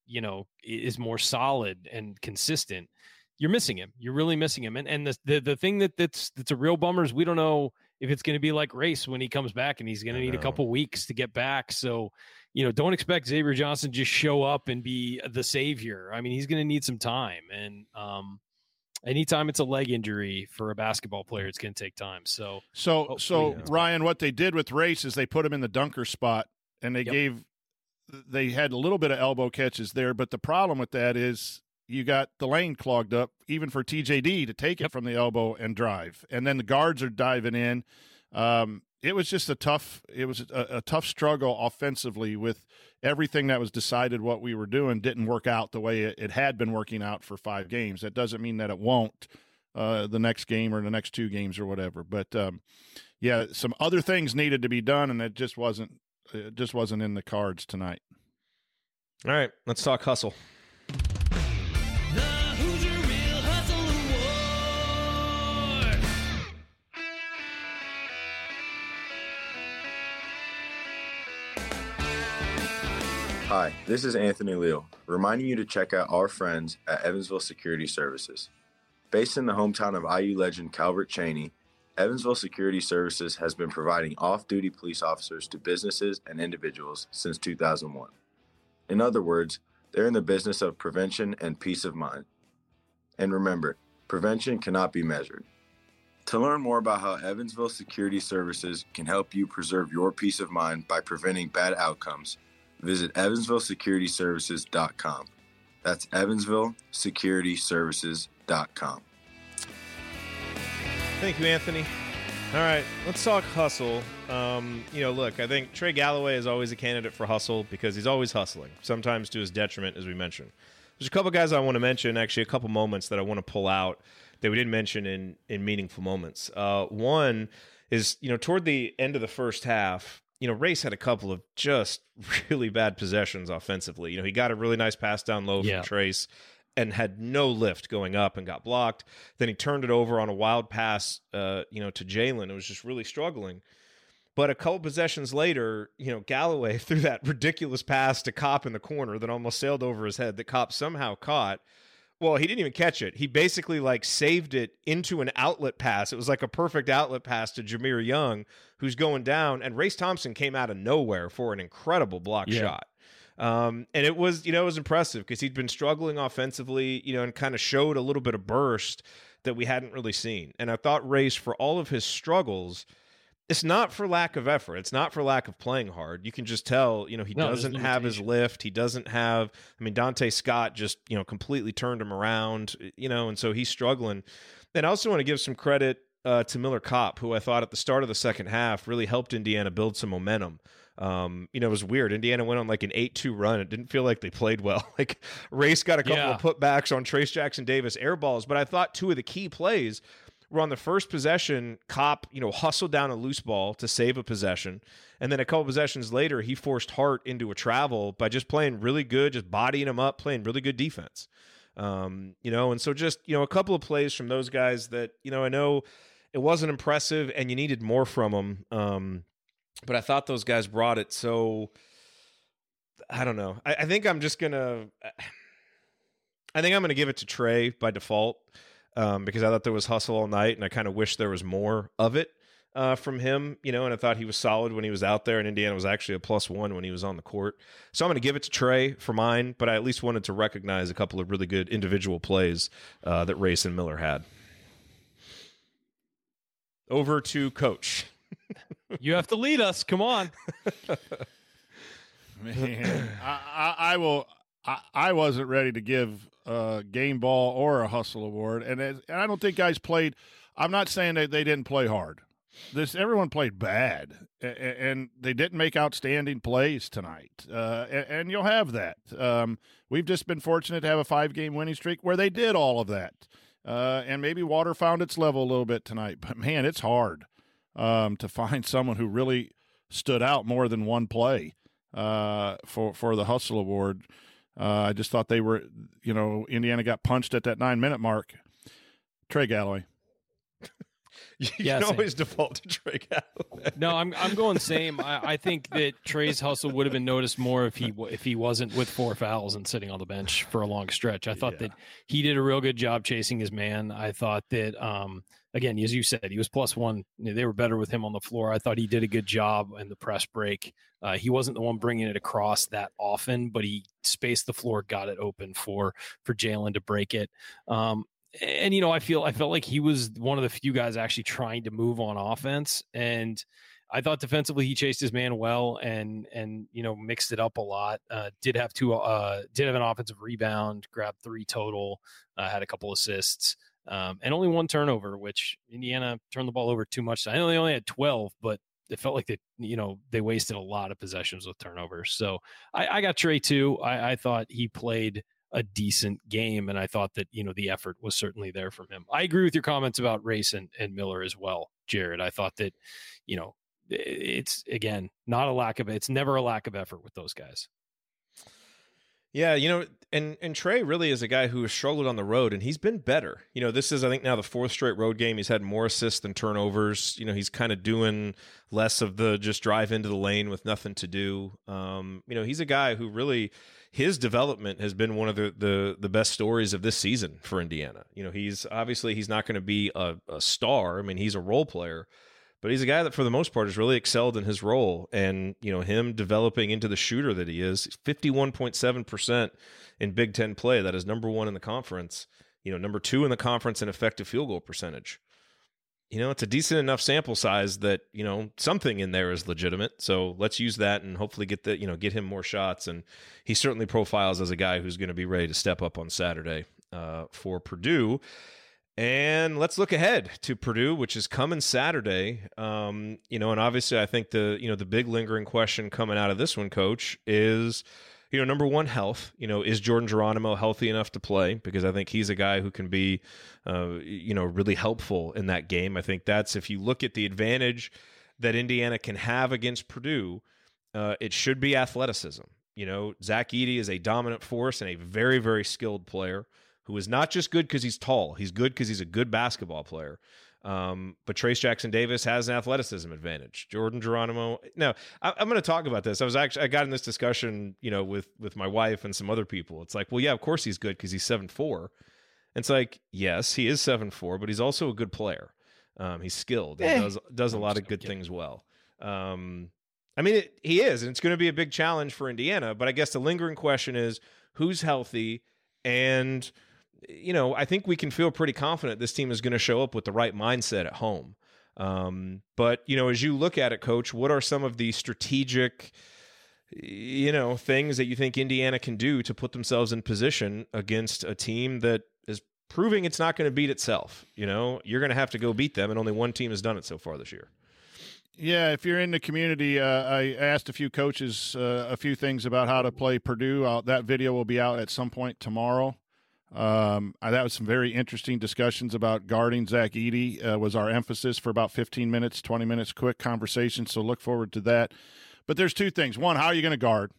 you know is more solid and consistent. You're missing him. You're really missing him. And and the the, the thing that that's that's a real bummer is we don't know if it's going to be like race when he comes back, and he's going to need a couple weeks to get back. So you know, don't expect Xavier Johnson to just show up and be the savior. I mean, he's going to need some time, and um, anytime it's a leg injury for a basketball player, it's going to take time. So So so Ryan, what they did with Race is they put him in the dunker spot and they Yep. gave they had a little bit of elbow catches there, but the problem with that is you got the lane clogged up even for TJD to take it from the elbow and drive. And then the guards are diving in. Um, it was just a tough it was a, a tough struggle offensively with everything that was decided what we were doing didn't work out the way it, it had been working out for five games. That doesn't mean that it won't uh, the next game or the next two games or whatever. But um, yeah, some other things needed to be done, and it just wasn't it just wasn't in the cards tonight. All right, let's talk hustle. Hi, this is Anthony Leal, reminding you to check out our friends at Evansville Security Services. Based in the hometown of IU legend Calbert Cheaney, Evansville Security Services has been providing off duty police officers to businesses and individuals since 2001. In other words, they're in the business of prevention and peace of mind. And remember, prevention cannot be measured. To learn more about how Evansville Security Services can help you preserve your peace of mind by preventing bad outcomes, visit evansvillesecurityservices.com. That's evansvillesecurityservices.com. Thank you, Anthony. All right, let's talk hustle. Um, you know, look, I think Trey Galloway is always a candidate for hustle because he's always hustling, sometimes to his detriment, as we mentioned. There's a couple guys I want to mention, actually, a couple moments that I want to pull out that we didn't mention in in meaningful moments. Uh, one is, you know, toward the end of the first half, you know, Race had a couple of just really bad possessions offensively. You know, he got a really nice pass down low Yeah. from Trayce and had no lift going up and got blocked. Then he turned it over on a wild pass, uh, you know, to Jalen. It was just really struggling. But a couple possessions later, you know, Galloway threw that ridiculous pass to Kopp in the corner that almost sailed over his head that Kopp somehow caught. Well, he didn't even catch it. He basically like saved it into an outlet pass. It was like a perfect outlet pass to Jahmir Young, who's going down, and Race Thompson came out of nowhere for an incredible block Yeah. shot. Um, and it was, you know, it was impressive because he'd been struggling offensively, you know, and kind of showed a little bit of burst that we hadn't really seen. And I thought Race, for all of his struggles, it's not for lack of effort. It's not for lack of playing hard. You can just tell, you know, he No, doesn't have his lift. He doesn't have, I mean, Donta Scott just, you know, completely turned him around, you know, and so he's struggling. And I also want to give some credit uh, to Miller Kopp, who I thought at the start of the second half really helped Indiana build some momentum. Um, you know, it was weird. Indiana went on like an 8 2 run. It didn't feel like they played well. Like, Race got a couple Yeah. of putbacks on Trayce Jackson Davis air balls, but I thought two of the key plays were on the first possession. Kopp, you know, hustled down a loose ball to save a possession. And then a couple possessions later, he forced Hart into a travel by just playing really good, just bodying him up, playing really good defense. Um, you know, and so just, you know, a couple of plays from those guys that, you know, I know it wasn't impressive and you needed more from them. Um, but I thought those guys brought it. So I don't know. I, I think I'm just gonna. I think I'm to give it to Trey by default um, because I thought there was hustle all night, and I kind of wish there was more of it uh, from him. You know, and I thought he was solid when he was out there, and Indiana was actually a plus one when he was on the court. So I'm to give it to Trey for mine, but I at least wanted to recognize a couple of really good individual plays uh, that Race and Miller had. Over to Coach. you have to lead us. Come on. Man, I, I, I will. I, I wasn't ready to give a game ball or a hustle award, and, and I don't think guys played. I'm not saying that they didn't play hard. This everyone played bad, and they didn't make outstanding plays tonight. Uh, and you'll have that. Um, we've just been fortunate to have a five game winning streak where they did all of that. Uh, and maybe water found its level a little bit tonight. But man, it's hard um, to find someone who really stood out more than one play uh, for for the hustle award. Uh, I just thought they were, you know, Indiana got punched at that nine minute mark. Trey Galloway. you yeah, can always default to Trey Galloway. no, I'm I'm going same. I, I, think that Trey's hustle would have been noticed more if he if he wasn't with four fouls and sitting on the bench for a long stretch. I thought yeah. that he did a real good job chasing his man. I thought that um, again, as you said, he was plus one. They were better with him on the floor. I thought he did a good job in the press break. Uh, he wasn't the one bringing it across that often, but he spaced the floor, got it open for for Jalen to break it. Um, and you know, I feel I felt like he was one of the few guys actually trying to move on offense, and I thought defensively he chased his man well and and you know mixed it up a lot. Uh, did have two uh, did have an offensive rebound, grabbed three total, uh, had a couple assists. Um, and only one turnover, which Indiana turned the ball over too much. I know they only had 12, but it felt like they, you know, they wasted a lot of possessions with turnovers. So I, I got Trey too. I, I, thought he played a decent game, and I thought that you know the effort was certainly there from him. I agree with your comments about Race and, and Miller as well, Jerod. I thought that, you know, it's again not a lack of it's never a lack of effort with those guys. Yeah, you know, and and Trey really is a guy who has struggled on the road, and he's been better. You know, this is I think now the fourth straight road game. He's had more assists than turnovers. You know, he's kind of doing less of the just drive into the lane with nothing to do. Um, you know, he's a guy who really his development has been one of the the the best stories of this season for Indiana. You know, he's obviously he's not going to be a, a star. I mean, he's a role player but he's a guy that for the most part has really excelled in his role and you know him developing into the shooter that he is 51.7% in big 10 play that is number one in the conference you know number two in the conference in effective field goal percentage. You know it's a decent enough sample size that you know something in there is legitimate. So let's use that and hopefully get the you know get him more shots. And he certainly profiles as a guy who's going to be ready to step up on saturday uh, for purdue. And let's look ahead to Purdue, which is coming Saturday. Um, you know, and obviously, I think the you know the big lingering question coming out of this one, Coach, is you know number one, health. You know, is Jordan Geronimo healthy enough to play? Because I think he's a guy who can be, uh, you know, really helpful in that game. I think that's if you look at the advantage that Indiana can have against Purdue, uh, it should be athleticism. You know, Zach Edey is a dominant force and a very very skilled player who is not just good because he's tall. He's good because he's a good basketball player. Um, but Trayce Jackson Davis has an athleticism advantage. Jordan Geronimo. Now, I, am going to talk about this. I was actually I got in this discussion, you know, with with my wife and some other people. It's like, well, yeah, of course he's good because he's seven four. It's like, yes, he is seven four, but he's also a good player. Um, he's skilled and eh, does does a lot of good things well. Um, I mean, it, he is, and it's going to be a big challenge for Indiana. But I guess the lingering question is who's healthy and you know, I think we can feel pretty confident this team is going to show up with the right mindset at home. Um, but you know, as you look at it, Coach, what are some of the strategic, you know, things that you think Indiana can do to put themselves in position against a team that is proving it's not going to beat itself? You know, you're going to have to go beat them, and only one team has done it so far this year. Yeah, if you're in the community, uh, I asked a few coaches uh, a few things about how to play Purdue. Uh, that video will be out at some point tomorrow. Um, that was some very interesting discussions about guarding Zach Edey uh, was our emphasis for about 15 minutes, 20 minutes, quick conversation. So look forward to that. But there's two things. One, how are you going to guard?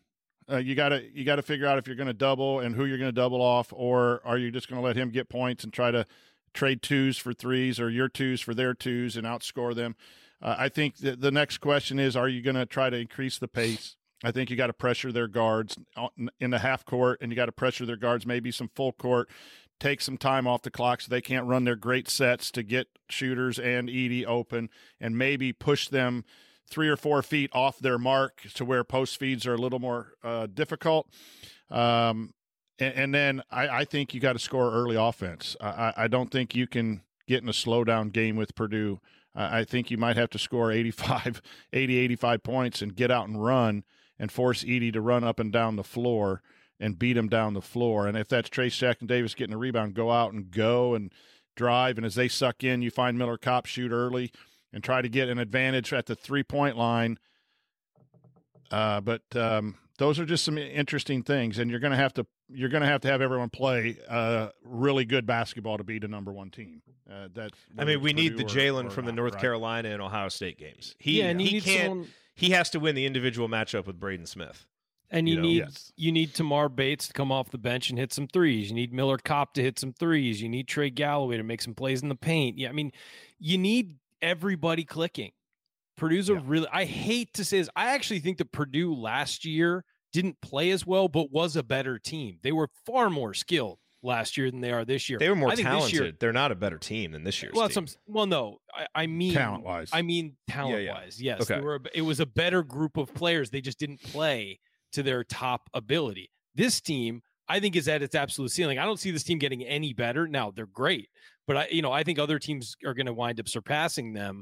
Uh, you gotta you gotta figure out if you're going to double and who you're going to double off, or are you just going to let him get points and try to trade twos for threes or your twos for their twos and outscore them? Uh, I think the next question is, are you going to try to increase the pace? I think you got to pressure their guards in the half court, and you got to pressure their guards, maybe some full court. Take some time off the clock so they can't run their great sets to get shooters and Edey open, and maybe push them three or four feet off their mark to where post feeds are a little more uh, difficult. Um, and, and, then I, I think you got to score early offense. I, I don't think you can get in a slowdown game with Purdue. I think you might have to score 85, 80, 85 points and get out and run and force Edey to run up and down the floor and beat him down the floor. And if that's Trayce Jackson Davis getting a rebound, go out and go and drive. And as they suck in, you find Miller Kopp shoot early and try to get an advantage at the three point line. Uh, but um, those are just some interesting things, and you're going to have to you're going to have to have everyone play uh, really good basketball to beat a number one team. Uh, that's I mean, we need the Jalen from the North right? Carolina and Ohio State games. He yeah, and he, he can't. Someone... He has to win the individual matchup with Braden Smith. And you, You know? need Yes. you need Tamar Bates to come off the bench and hit some threes. You need Miller Kopp to hit some threes. You need Trey Galloway to make some plays in the paint. Yeah, I mean, you need everybody clicking. Purdue's a really I hate to say this. I actually think that Purdue last year didn't play as well, but was a better team. They were far more skilled last year than they are this year. They were more I think talented. This year, They're not a better team than this year's well, team. some well, no, I, I mean Talent-wise. I mean talent wise. Yes, Okay. they were. a- It was a better group of players. They just didn't play to their top ability. This team, I think, is at its absolute ceiling. I don't see this team getting any better. Now they're great, but I, you know, I think other teams are going to wind up surpassing them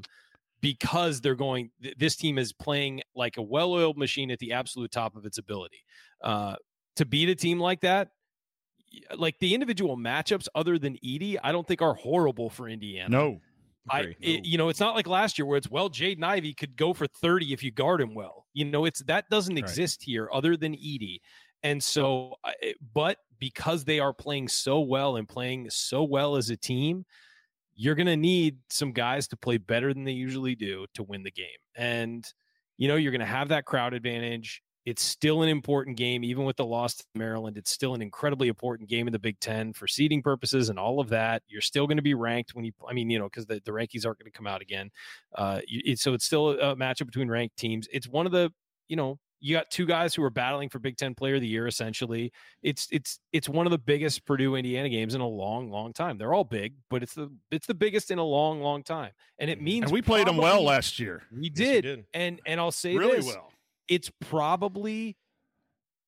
because they're going. th- This team is playing like a well-oiled machine at the absolute top of its ability. Uh, to beat a team like that, like the individual matchups, other than Edey, I don't think are horrible for Indiana. No. I, Agree. it- you know, it's not like last year where it's well, Jaden Ivey could go for thirty if you guard him well. You know, it's that doesn't Right. exist here other than Edey, and so, but because they are playing so well and playing so well as a team, you're going to need some guys to play better than they usually do to win the game, and you know, you're going to have that crowd advantage. It's still an important game, even with the loss to Maryland. It's still an incredibly important game in the Big Ten for seeding purposes and all of that. You're still going to be ranked when you, I mean, you know, because the, the rankings aren't going to come out again. Uh, it, so it's still a matchup between ranked teams. It's one of the, you know, you got two guys who are battling for Big Ten Player of the Year. Essentially, it's it's it's one of the biggest Purdue Indiana games in a long, long time. They're all big, but it's the it's the biggest in a long, long time, and it mm-hmm. means And we played them well last year. we Yes, did. did. And and I'll say Really this, well. It's probably,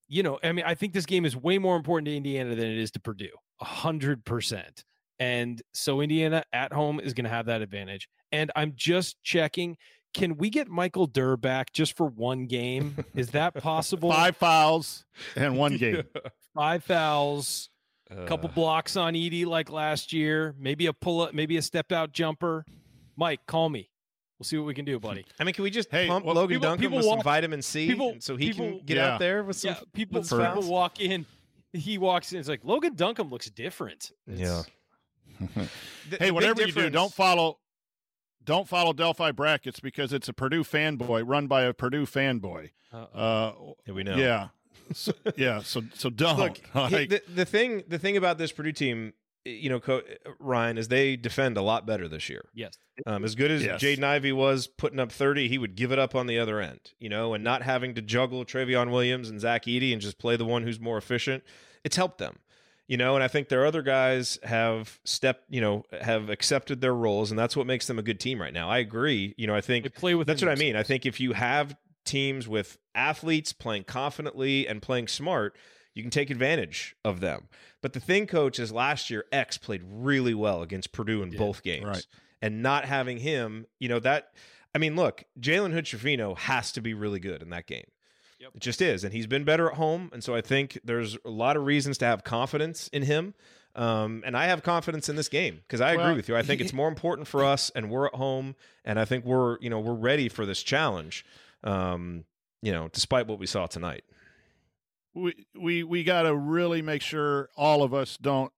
you know, I mean, I think this game is way more important to Indiana than it is to Purdue. A hundred percent. And so Indiana at home is going to have that advantage. And I'm just checking. Can we get Michael Durr back just for one game? Is that possible? Five fouls and one game. Five fouls, a couple Uh, blocks on Edey like last year, maybe a pull up, maybe a stepped out jumper. Mike, call me. We'll see what we can do, buddy. I mean, can we just Hey, pump well, Logan people- Duncomb people with some vitamin C people- so he people- can get Yeah. out there with some yeah, people, with some people walk in. He walks in. It's like Logan Duncomb looks different. Yeah. The- the hey, whatever you do, don't follow don't follow Delphi brackets because it's a Purdue fanboy run by a Purdue fanboy. Uh-oh. Uh, Yeah, we know. Yeah. So, yeah. So so don't. Look, he- Like, the, the thing the thing about this Purdue team, you know, Co- Ryan, is they defend a lot better this year. yes, Um, as good as Yes. Jaden Ivey was putting up 30, he would give it up on the other end, you know, and not having to juggle Trevion Williams and Zach Edey and just play the one who's more efficient. It's helped them, you know, and I think their other guys have stepped, you know, have accepted their roles, and that's what makes them a good team right now. I agree. You know, I think they play with. that's what I mean. I think if you have teams with athletes playing confidently and playing smart, you can take advantage of them. But the thing, coach, is last year X played really well against Purdue in Did. both games, Right. and not having him, you know that. I mean, look, Jalen Hood has to be really good in that game. Yep. It just is, and he's been better at home, and so I think there's a lot of reasons to have confidence in him. Um, and I have confidence in this game because I agree with you. I think it's more important for us, and we're at home, and I think we're you know we're ready for this challenge. Um, you know, despite what we saw tonight. we we we got to really make sure all of us don't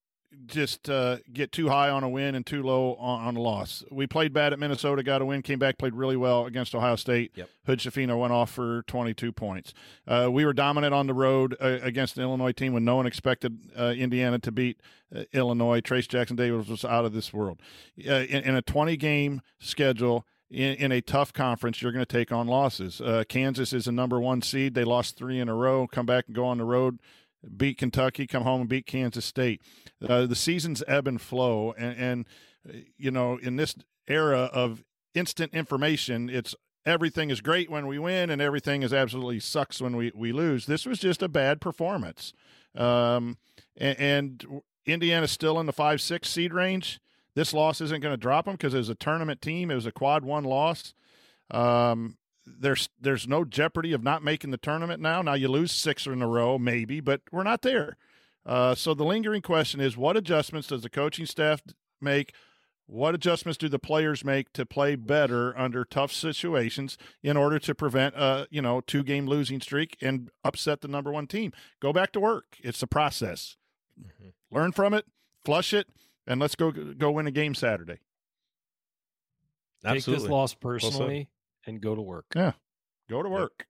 just uh, get too high on a win and too low on, on a loss. We played bad at Minnesota, got a win, came back, played really well against Ohio State. Yep. Hood Schifino went off for 22 points. Uh, we were dominant on the road uh, against an Illinois team when no one expected uh, Indiana to beat uh, Illinois. Trayce Jackson Davis was out of this world. Uh, in, in a 20 game schedule, in, in a tough conference, you're going to take on losses. Uh, Kansas is a number one seed. They lost three in a row. Come back and go on the road, beat Kentucky, come home and beat Kansas State. Uh, the seasons ebb and flow, and, and you know, in this era of instant information, it's everything is great when we win and everything is absolutely sucks when we, we lose. This was just a bad performance. Um, and, and Indiana's still in the five, six seed range. This loss isn't going to drop them because it was a tournament team. It was a quad one loss. Um, there's there's no jeopardy of not making the tournament now. Now you lose six in a row, maybe, but we're not there. Uh, so the lingering question is, what adjustments does the coaching staff make? What adjustments do the players make to play better under tough situations in order to prevent a you know two game losing streak and upset the number one team? Go back to work. It's a process. Mm-hmm. Learn from it, flush it, and let's go go win a game Saturday. Absolutely. Take this loss personally well and go to work. Yeah, go to work.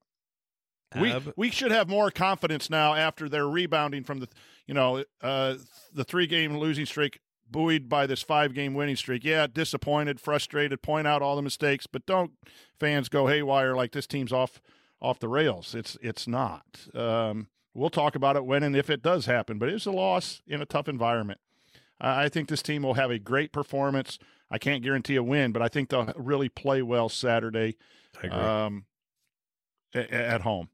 We we should have more confidence now after they're rebounding from the you know uh, the three game losing streak buoyed by this five game winning streak. Yeah, disappointed, frustrated, point out all the mistakes, but don't fans go haywire like this team's off off the rails. It's it's not. Um, we'll talk about it when and if it does happen, but it's a loss in a tough environment. I think this team will have a great performance. I can't guarantee a win, but I think they'll really play well Saturday um, at home.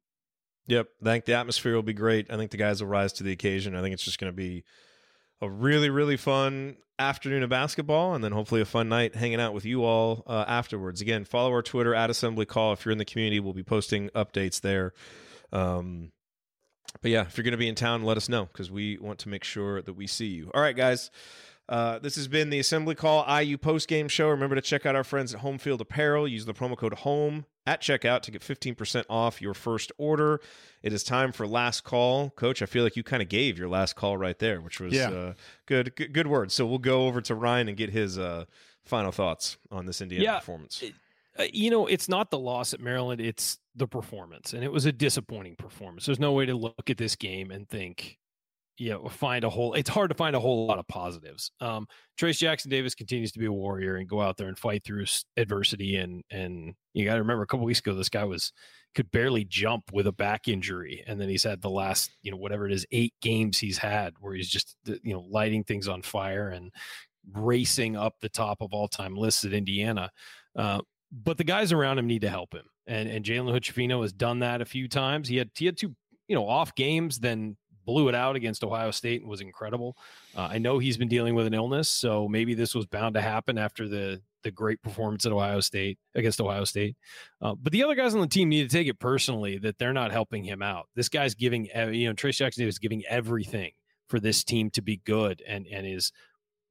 Yep. I think the atmosphere will be great. I think the guys will rise to the occasion. I think it's just going to be a really, really fun afternoon of basketball and then hopefully a fun night hanging out with you all uh, afterwards. Again, follow our Twitter at Assembly Call. If you're in the community, we'll be posting updates there. Um, but yeah, if you're going to be in town, let us know because we want to make sure that we see you. All right, guys. Uh, this has been the Assembly Call IU post game show. Remember to check out our friends at Home Field Apparel. Use the promo code HOME at checkout to get 15% off your first order. It is time for last call. Coach, I feel like you kind of gave your last call right there, which was yeah. uh, good, good, good word. So we'll go over to Ryan and get his uh, final thoughts on this Indiana yeah, performance. It, uh, you know, it's not the loss at Maryland, it's the performance. And it was a disappointing performance. There's no way to look at this game and think, you know, find a whole, it's hard to find a whole lot of positives. Um, Trayce Jackson Davis continues to be a warrior and go out there and fight through adversity. And, and you got to remember a couple weeks ago, this guy was, could barely jump with a back injury. And then he's had the last, you know, whatever it is, eight games he's had where he's just, you know, lighting things on fire and racing up the top of all time lists at Indiana. Uh, but the guys around him need to help him. And and Jalen Hood has done that a few times. He had he had two you know off games, then blew it out against Ohio State and was incredible. Uh, I know he's been dealing with an illness, so maybe this was bound to happen after the the great performance at Ohio State against Ohio State. Uh, but the other guys on the team need to take it personally that they're not helping him out. This guy's giving you know Trayce Jackson is giving everything for this team to be good and and is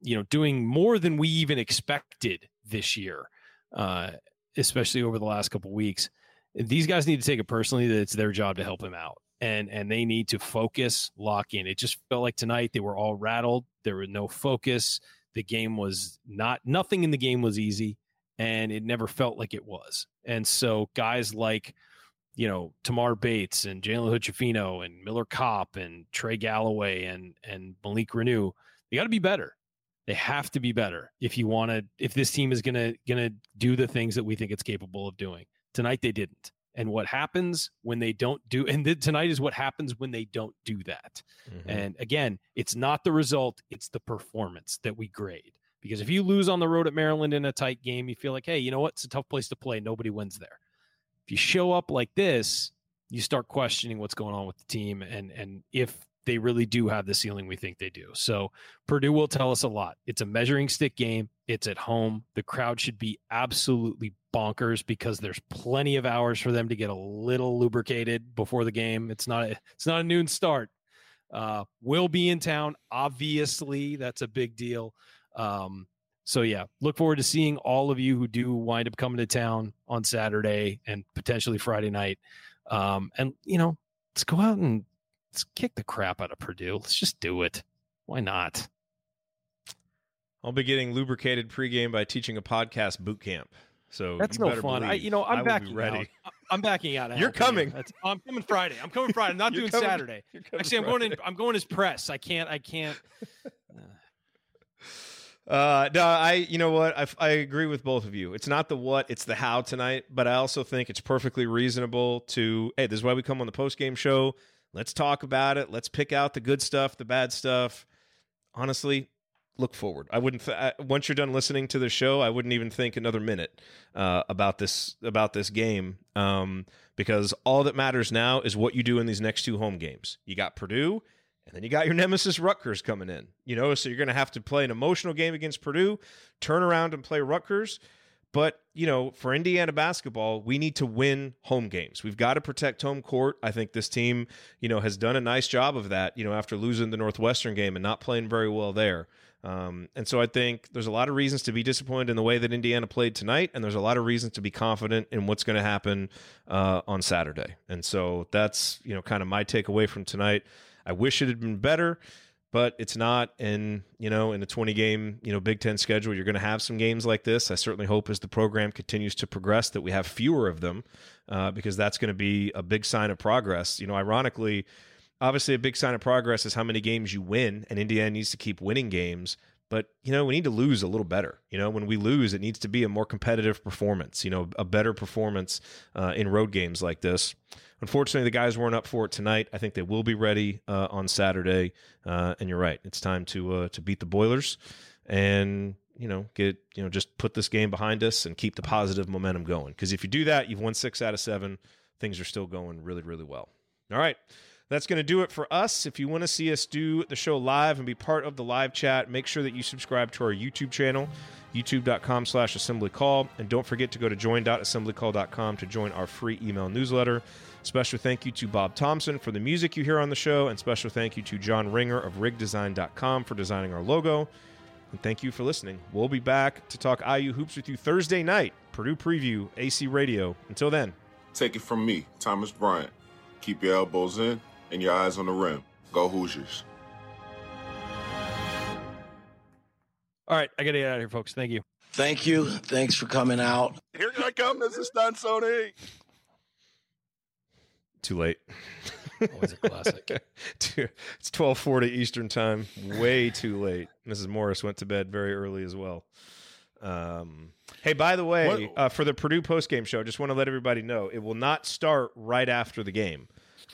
you know doing more than we even expected this year. Uh, especially over the last couple weeks. These guys need to take it personally that it's their job to help him out. And and they need to focus, lock in. It just felt like tonight they were all rattled. There was no focus. The game was not nothing in the game was easy, and it never felt like it was. And so guys like you know Tamar Bates and Jalen Hood and Miller Kopp and Trey Galloway and and Malik Reneau, they got to be better. They have to be better if you want to. If this team is gonna gonna do the things that we think it's capable of doing. Tonight they didn't. And what happens when they don't do? And th- tonight is what happens when they don't do that. Mm-hmm. And again, it's not the result; it's the performance that we grade. Because if you lose on the road at Maryland in a tight game, you feel like, hey, you know what? It's a tough place to play. Nobody wins there. If you show up like this, you start questioning what's going on with the team and and if they really do have the ceiling we think they do. So Purdue will tell us a lot. It's a measuring stick game. It's at home. The crowd should be absolutely bonkers because there's plenty of hours for them to get a little lubricated before the game. It's not a, it's not a noon start. Uh, will be in town. Obviously, that's a big deal. Um, so yeah, look forward to seeing all of you who do wind up coming to town on Saturday and potentially Friday night. Um, and you know, let's go out and let's kick the crap out of Purdue. Let's just do it. Why not? I'll be getting lubricated pregame by teaching a podcast boot camp. So that's no fun. I, you know, I'm backing ready. Out. I'm backing out. You're coming. I'm coming Friday. I'm coming Friday. I'm not doing coming, Saturday. Actually, I'm going in. I'm going as press. I can't. I can't. Uh, no, I. You know what? I, I agree with both of you. It's not the what, it's the how tonight. But I also think it's perfectly reasonable to. Hey, this is why we come on the post game show. Let's talk about it. Let's pick out the good stuff, the bad stuff. Honestly, look forward. I wouldn't. Th- I, once you're done listening to the show, I wouldn't even think another minute uh, about this about this game um, because all that matters now is what you do in these next two home games. You got Purdue and then you got your nemesis Rutgers coming in, you know, so you're going to have to play an emotional game against Purdue, turn around and play Rutgers. But, you know, for Indiana basketball, we need to win home games. We've got to protect home court. I think this team, you know, has done a nice job of that, you know, after losing the Northwestern game and not playing very well there. Um, and so I think there's a lot of reasons to be disappointed in the way that Indiana played tonight, and there's a lot of reasons to be confident in what's going to happen uh, on Saturday. And so that's, you know, kind of my takeaway from tonight. I wish it had been better, but it's not. And you know, in a 20 game, you know, Big Ten schedule, you're going to have some games like this. I certainly hope as the program continues to progress that we have fewer of them, uh, because that's going to be a big sign of progress. You know, ironically. Obviously, a big sign of progress is how many games you win, and Indiana needs to keep winning games but you know we need to lose a little better you know when we lose it needs to be a more competitive performance you know a better performance uh, in road games like this Unfortunately, the guys weren't up for it tonight. I think they will be ready uh, on Saturday. Uh, and you're right; it's time to uh, to beat the Boilers, and you know get you know just put this game behind us and keep the positive momentum going. Because if you do that, you've won six out of seven. Things are still going really really well. All right. That's going to do it for us. If you want to see us do the show live and be part of the live chat, make sure that you subscribe to our YouTube channel, youtube.com slash assembly call. And don't forget to go to join.assemblycall.com to join our free email newsletter. Special thank you to Bob Thompson for the music you hear on the show, and special thank you to John Ringer of rigdesign.com for designing our logo. And thank you for listening. We'll be back to talk IU hoops with you Thursday night, Purdue Preview, AC Radio. Until then, take it from me, Thomas Bryant. Keep your elbows in and your eyes on the rim. Go Hoosiers. All right, I got to get out of here, folks. Thank you. Thank you. Thanks for coming out. Here I come, Mrs. Stansoni. Too late. Always a classic. it's twelve forty Eastern time. Way too late. Mrs. Morris went to bed very early as well. Um, hey, by the way, uh, for the Purdue post game show, just want to let everybody know it will not start right after the game.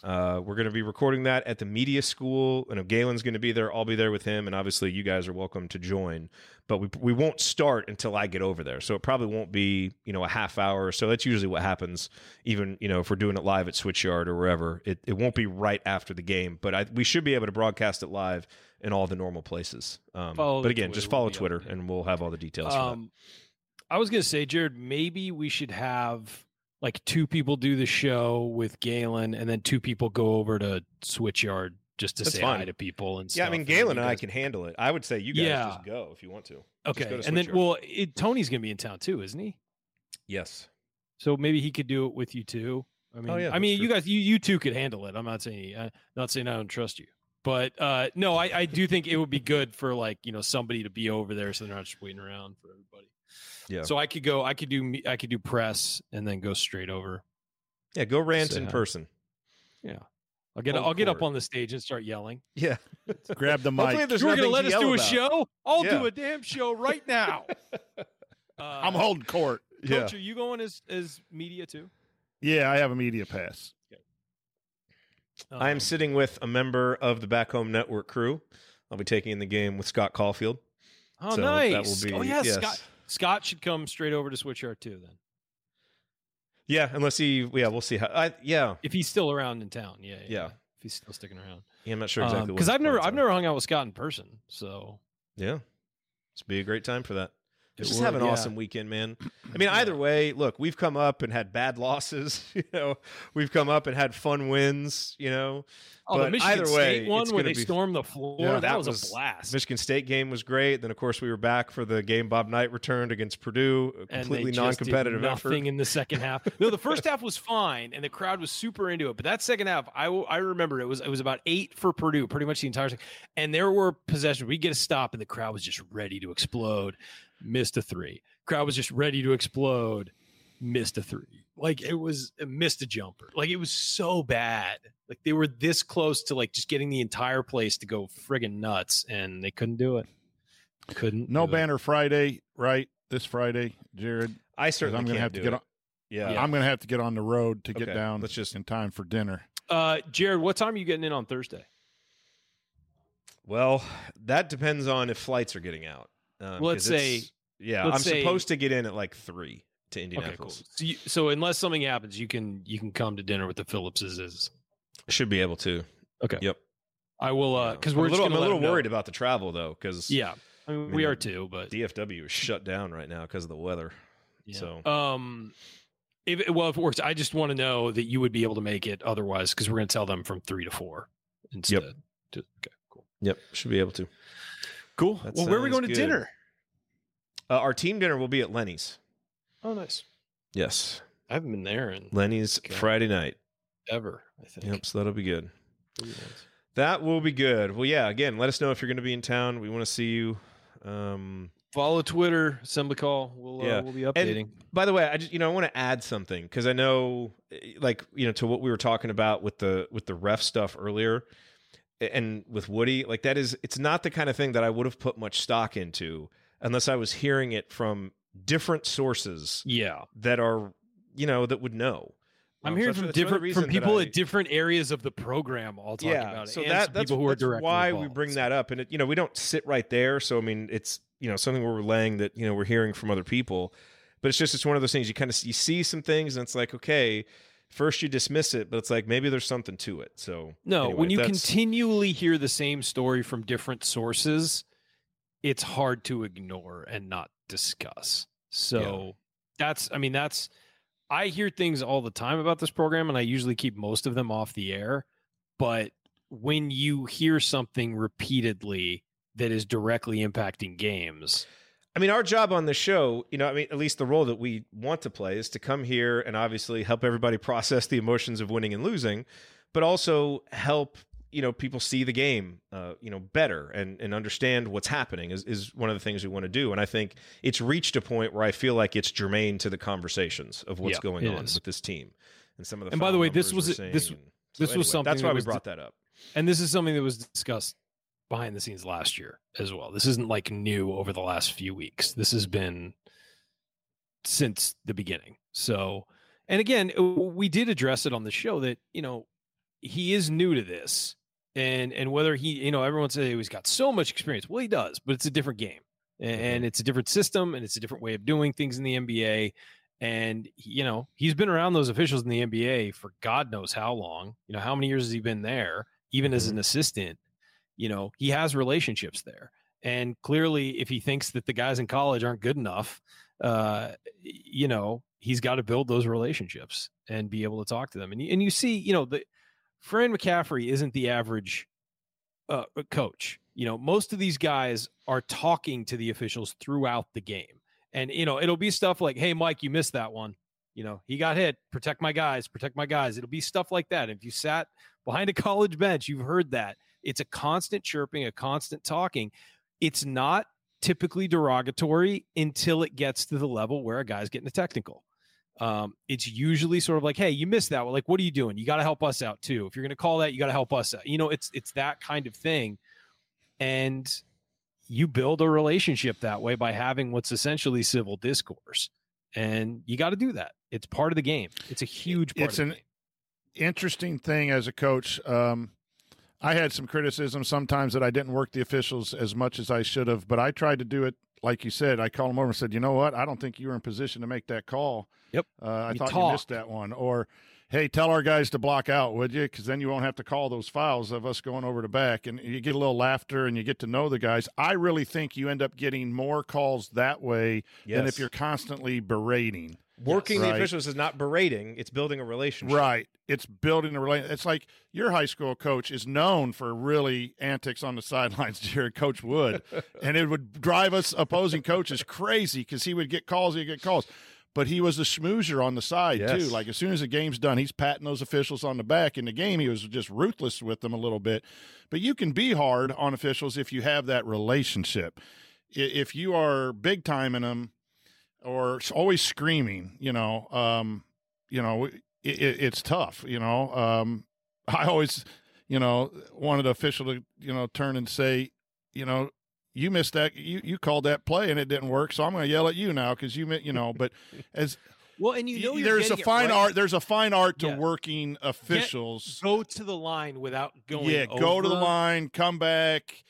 Uh, we're going to be recording that at the media school. and if Galen's going to be there. I'll be there with him, and obviously you guys are welcome to join. But we we won't start until I get over there, so it probably won't be you know a half hour or so. That's usually what happens. Even you know if we're doing it live at Switchyard or wherever, it, it won't be right after the game. But I, we should be able to broadcast it live in all the normal places. Um, but again, just follow Twitter, and we'll have all the details. Um, I was going to say, Jerod, maybe we should have like two people do the show with Galen, and then two people go over to Switchyard just to That's say fine. hi to people and yeah. I mean, Galen and, I can handle it. I would say you guys yeah. just go if you want to. Okay, to and then well, it, Tony's gonna be in town too, isn't he? Yes. So maybe he could do it with you too. I mean, oh, yeah, I mean, true. you guys, you you two could handle it. I'm not saying, I'm not saying I don't trust you, but uh no, I I do think it would be good for like you know somebody to be over there so they're not just waiting around for everybody. Yeah. So I could go. I could do. I could do press and then go straight over. Yeah, go rant in person. Yeah. I'll get. I'll get up on the stage and start yelling. Yeah. Grab the mic. You're going to let us do a show? I'll yeah. do a damn show right now. uh, I'm holding court. Coach, yeah. are you going as as media too? Yeah, I have a media pass. Okay. Um, I am sitting with a member of the Back Home Network crew. I'll be taking in the game with Scott Caulfield. Oh, so nice. That will be, oh, yeah, yes. Scott. Scott should come straight over to Switchyard too. Then. Yeah, unless he, yeah, we'll see how. I, yeah, if he's still around in town, yeah, yeah. yeah. If he's still sticking around, yeah, I'm not sure exactly because um, I've never, I've never hung out with Scott in person, so yeah, it's be a great time for that. Just would, have an yeah. awesome weekend, man. I mean, either way, look, we've come up and had bad losses. You know, we've come up and had fun wins. You know, Oh, but the Michigan either way, State one where they be, stormed the floor. Yeah, that, that was, was, a blast. Michigan State game was great. Then of course we were back for the game Bob Knight returned against Purdue. A completely non-competitive nothing effort. in the second half. no, the first half was fine and the crowd was super into it. But that second half, I I remember it was it was about eight for Purdue, pretty much the entire thing. And there were possessions. We get a stop and the crowd was just ready to explode. Missed a three. Crowd was just ready to explode. Missed a three like it was it missed a jumper. Like it was so bad. Like they were this close to like just getting the entire place to go friggin' nuts, and they couldn't do it. Couldn't. No do it. banner Friday, right? This Friday, Jerod. I 'Cause certainly I'm gonna can't have to do get it. on. Yeah. I'm going to have to get on the road to get Okay, down. let's just- in time for dinner. Uh, Jared, what time are you getting in on Thursday? Well, that depends on if flights are getting out. Um, Let's 'cause it's- say- yeah, let's I'm say- supposed to get in at like three to Okay, Indianapolis. cool. So, you, so unless something happens, you can you can come to dinner with the Phillipses. Is Should be able to. Okay. Yep. I will uh because we're a little, I'm a little them know. worried about the travel though, because Yeah, I mean, we are too, but DFW is shut down right now because of the weather. So Um, if well, if it works, I just want to know that you would be able to make it. Otherwise, because we're going to tell them from three to four instead. To- okay, cool. Yep, should be able to. Cool. That well, where are we sounds going to dinner? Uh, our team dinner will be at Lenny's. Oh, nice. Yes, I haven't been there in Lenny's Friday night. ever. I think. Yep, so that'll be good. That will be good. Well, yeah. Again, let us know if you're going to be in town. We want to see you. Um, Follow Twitter, Send assembly call. We'll uh, we'll be updating. And by the way, I just you know I want to add something because I know, eh, like you know, to what we were talking about with the with the ref stuff earlier, and with Woody, like that is it's not the kind of thing that I would have put much stock into unless I was hearing it from different sources. Yeah, that are you know that would know. I'm Um, hearing so from that's- that's one of the different from people I- at different areas of the program all talking about it. so that that's, people who are that's why we bring that up, and it, you know we don't sit right there. So I mean, it's you know something we're relaying that you know we're hearing from other people, but it's just it's one of those things you kind of you see some things and it's like okay, first you dismiss it, but it's like maybe there's something to it. So No, anyway, when you that's- continually hear the same story from different sources, it's hard to ignore and not discuss. So that's, I mean, that's, I hear things all the time about this program, and I usually keep most of them off the air. But when you hear something repeatedly that is directly impacting games, I mean, our job on the show, you know, I mean, at least the role that we want to play is to come here and obviously help everybody process the emotions of winning and losing, but also help, you know, people see the game, uh, you know, better and, and understand what's happening is, is one of the things we want to do. And I think it's reached a point where I feel like it's germane to the conversations of what's Yeah, going on is. with this team and some of the and by the way, this was this. So this anyway, was something That's why we brought that up. And this is something that was discussed behind the scenes last year as well. This isn't like new over the last few weeks. This has been since the beginning. So, and again, we did address it on the show that, you know, he is new to this. And and whether he, you know, everyone says oh, he's got so much experience. Well, he does, but it's a different game. Mm-hmm. And it's a different system and it's a different way of doing things in the NBA. And you know, he's been around those officials in the NBA for God knows how long. You know, how many years has he been there? Even as an mm-hmm. assistant, you know, he has relationships there. And clearly, if he thinks that the guys in college aren't good enough, uh, you know, he's got to build those relationships and be able to talk to them. And you, and you see, you know, the Fran McCaffery isn't the average uh, coach. You know, most of these guys are talking to the officials throughout the game. And, you know, it'll be stuff like, hey, Mike, you missed that one. You know, he got hit. Protect my guys. Protect my guys. It'll be stuff like that. If you sat behind a college bench, you've heard that. It's a constant chirping, a constant talking. It's not typically derogatory until it gets to the level where a guy's getting a technical. Um, it's usually sort of like, hey, you missed that. Like, what are you doing? You got to help us out too. If you're going to call that, you got to help us out. You know, it's it's that kind of thing, and you build a relationship that way by having what's essentially civil discourse, and you got to do that. It's part of the game. It's a huge part. it's of the an interesting thing as a coach. Um, I had some criticism sometimes that I didn't work the officials as much as I should have, but I tried to do it like you said. I called them over and said, "You know what? I don't think you were in position to make that call. Yep, uh, I You thought you missed that one." Or, "Hey, tell our guys to block out, would you? Because then you won't have to call those fouls of us going over to back, and you get a little laughter and you get to know the guys. I really think you end up getting more calls that way than if you're constantly berating." Working the Right. officials is not berating; it's building a relationship. Right. It's building a relationship. It's like your high school coach is known for really antics on the sidelines, Jerod, Coach Wood. and it would drive us opposing coaches crazy because he would get calls, he'd get calls. But he was a schmoozer on the side, too. Like as soon as the game's done, he's patting those officials on the back. In the game, he was just ruthless with them a little bit. But you can be hard on officials if you have that relationship. If you are big time in them, or s- always screaming, you know, um, you know, it, it, it's tough, you know. Um, I always, you know, wanted the official to, you know, turn and say, you know, you missed that. You you called that play and it didn't work, so I'm going to yell at you now because you mi- you know. But as Well, and you know you're there's a fine right. art. There's a fine art to Yeah. working Get- officials. go to the line without going. yeah, go to the line, come back,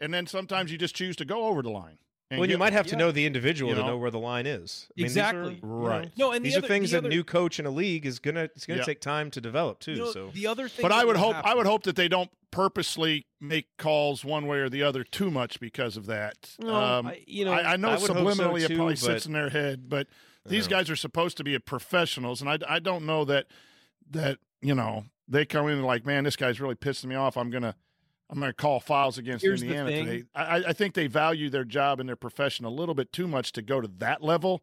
and then sometimes you just choose to go over the line. And Well, you get- might have to know the individual You to know? know where the line is. I mean, these are, Exactly. you know, Right. No, and the these other- are things the that other- new coach in a league is gonna it's gonna Yeah. take time to develop too. You know, so the other thing, But I would will hope I would hope that they don't purposely make calls one way or the other too much because of that. No, um, I- you know, I, I know I would hope so subliminally it probably but- sits in their head, but these guys are supposed to be professionals, and I, I don't know that that you know they come in and like, man, this guy's really pissing me off. I'm gonna I'm gonna call files against Here's the Indiana thing. today. I, I- I think they value their job and their profession a little bit too much to go to that level.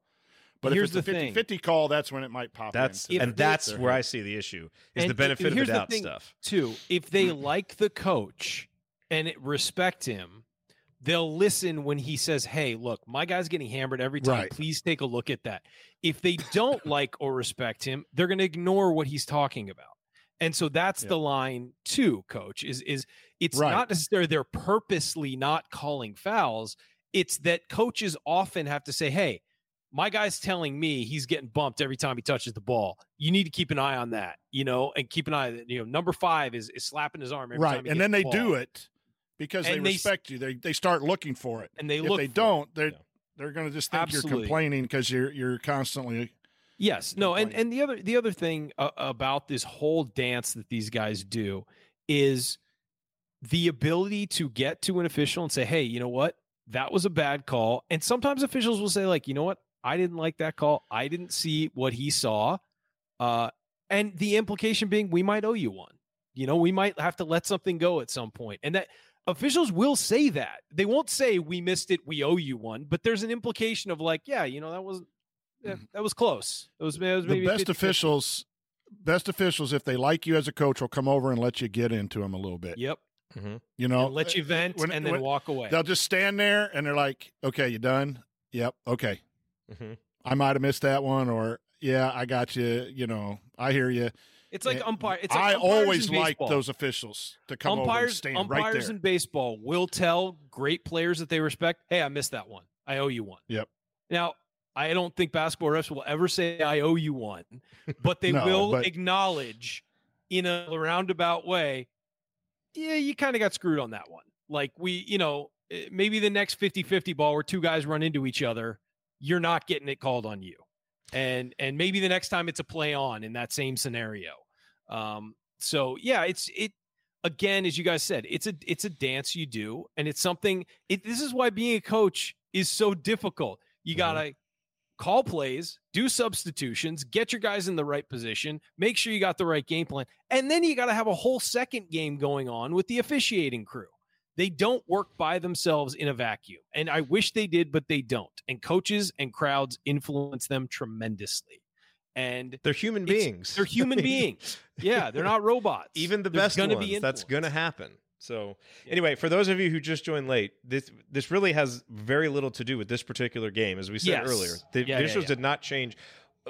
But Here's if it's the a 50 thing. 50 call, that's when it might pop. that's into and that's where. I see the issue is And- the benefit and of the doubt thing, stuff. Too, if they like the coach and respect him, they'll listen when he says, "Hey, look, my guy's getting hammered every time. Right. Please take a look at that." If they don't like or respect him, they're going to ignore what he's talking about. And so that's Yeah. the line too, coach. Is is it's Right. not necessarily they're purposely not calling fouls. It's that coaches often have to say, "Hey, my guy's telling me he's getting bumped every time he touches the ball. You need to keep an eye on that, you know, and keep an eye. that You know, number five is, is slapping his arm every right, and then the they ball. do it because And they they respect you. They they start looking for it, and they if they don't, they're Yeah. they're going to just think Absolutely. you're complaining because you're you're constantly. Yes, no, and and the other the other thing uh, about this whole dance that these guys do is the ability to get to an official and say, "Hey, you know what? That was a bad call." And sometimes officials will say, "Like, you know what? I didn't like that call. I didn't see what he saw." Uh, and the implication being, we might owe you one. You know, we might have to let something go at some point. and that officials will say that. They won't say we missed it, we owe you one, but there's an implication of like, yeah, you know, that was yeah, that was close. It was, it was the maybe best 50-50. officials, best officials, if they like you as a coach, will come over and let you get into them a little bit. Yep. You know, And let you vent when- and then when- walk away. They'll just stand there and they're like, "Okay, you done? Yep. Okay. Mhm. I might have missed that one, or yeah, I got you. You know, I hear you." It's like umpire. It's like I always like those officials to come over and umpires. stand umpires right there. in baseball will tell great players that they respect, "Hey, I missed that one. I owe you one." Yep. Now, I don't think basketball refs will ever say "I owe you one," but they No, will but- acknowledge in a roundabout way. Yeah, you kind of got screwed on that one. Like we, you know, eh, maybe the next 50-50 ball where two guys run into each other, you're not getting it called on you. And and maybe the next time it's a play on in that same scenario. Um, so yeah, it's it again, as you guys said, it's a it's a dance you do, and it's something. It, this is why being a coach is so difficult. You gotta call plays, do substitutions, get your guys in the right position, make sure you got the right game plan, and then you got to have a whole second game going on with the officiating crew. They don't work by themselves in a vacuum, and I wish they did, but they don't. And coaches and crowds influence them tremendously. And They're human beings. They're human beings. Yeah, they're not robots. Even the best ones. be that's going to happen. So anyway, for those of you who just joined late, this this really has very little to do with this particular game, as we said Yes. earlier. The Yeah, yeah, yeah. did not change.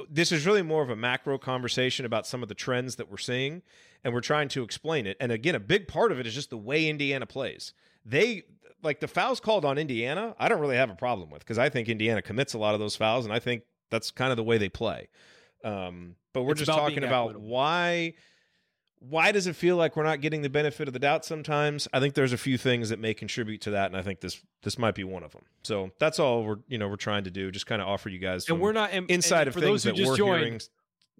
This is really more of a macro conversation about some of the trends that we're seeing, and we're trying to explain it. And again, a big part of it is just the way Indiana plays. They like the fouls called on Indiana. I don't really have a problem with because I think Indiana commits a lot of those fouls, and I think that's kind of the way they play. Um, but we're It's just about talking about equitable. why why does it feel like we're not getting the benefit of the doubt sometimes? I think there's a few things that may contribute to that and i think this this might be one of them. So that's all we're you know we're trying to do just kind of offer you guys and we're not and, inside and of for things those who that just we're joined, hearing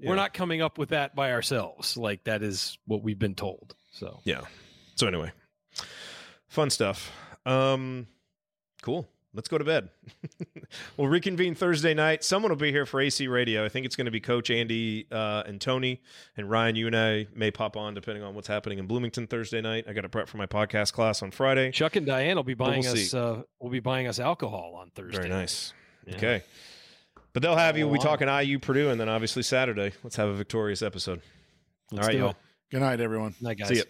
We're not coming up with that by ourselves. Like that is what we've been told. So. Yeah. So anyway fun stuff. Um cool let's go to bed we'll reconvene thursday night someone will be here for ac radio i think it's going to be coach andy uh, and tony and ryan you and i may pop on depending on what's happening in bloomington thursday night i got to prep for my podcast class on friday Chuck and Diane will be buying we'll us. see. Uh, will be buying us alcohol on Thursday. Very nice. Yeah. Okay. But they'll have you. We'll be talking IU Purdue, and then obviously Saturday. Let's have a victorious episode. Let's All right, do y'all. it. Good night, everyone. Night, guys. See ya.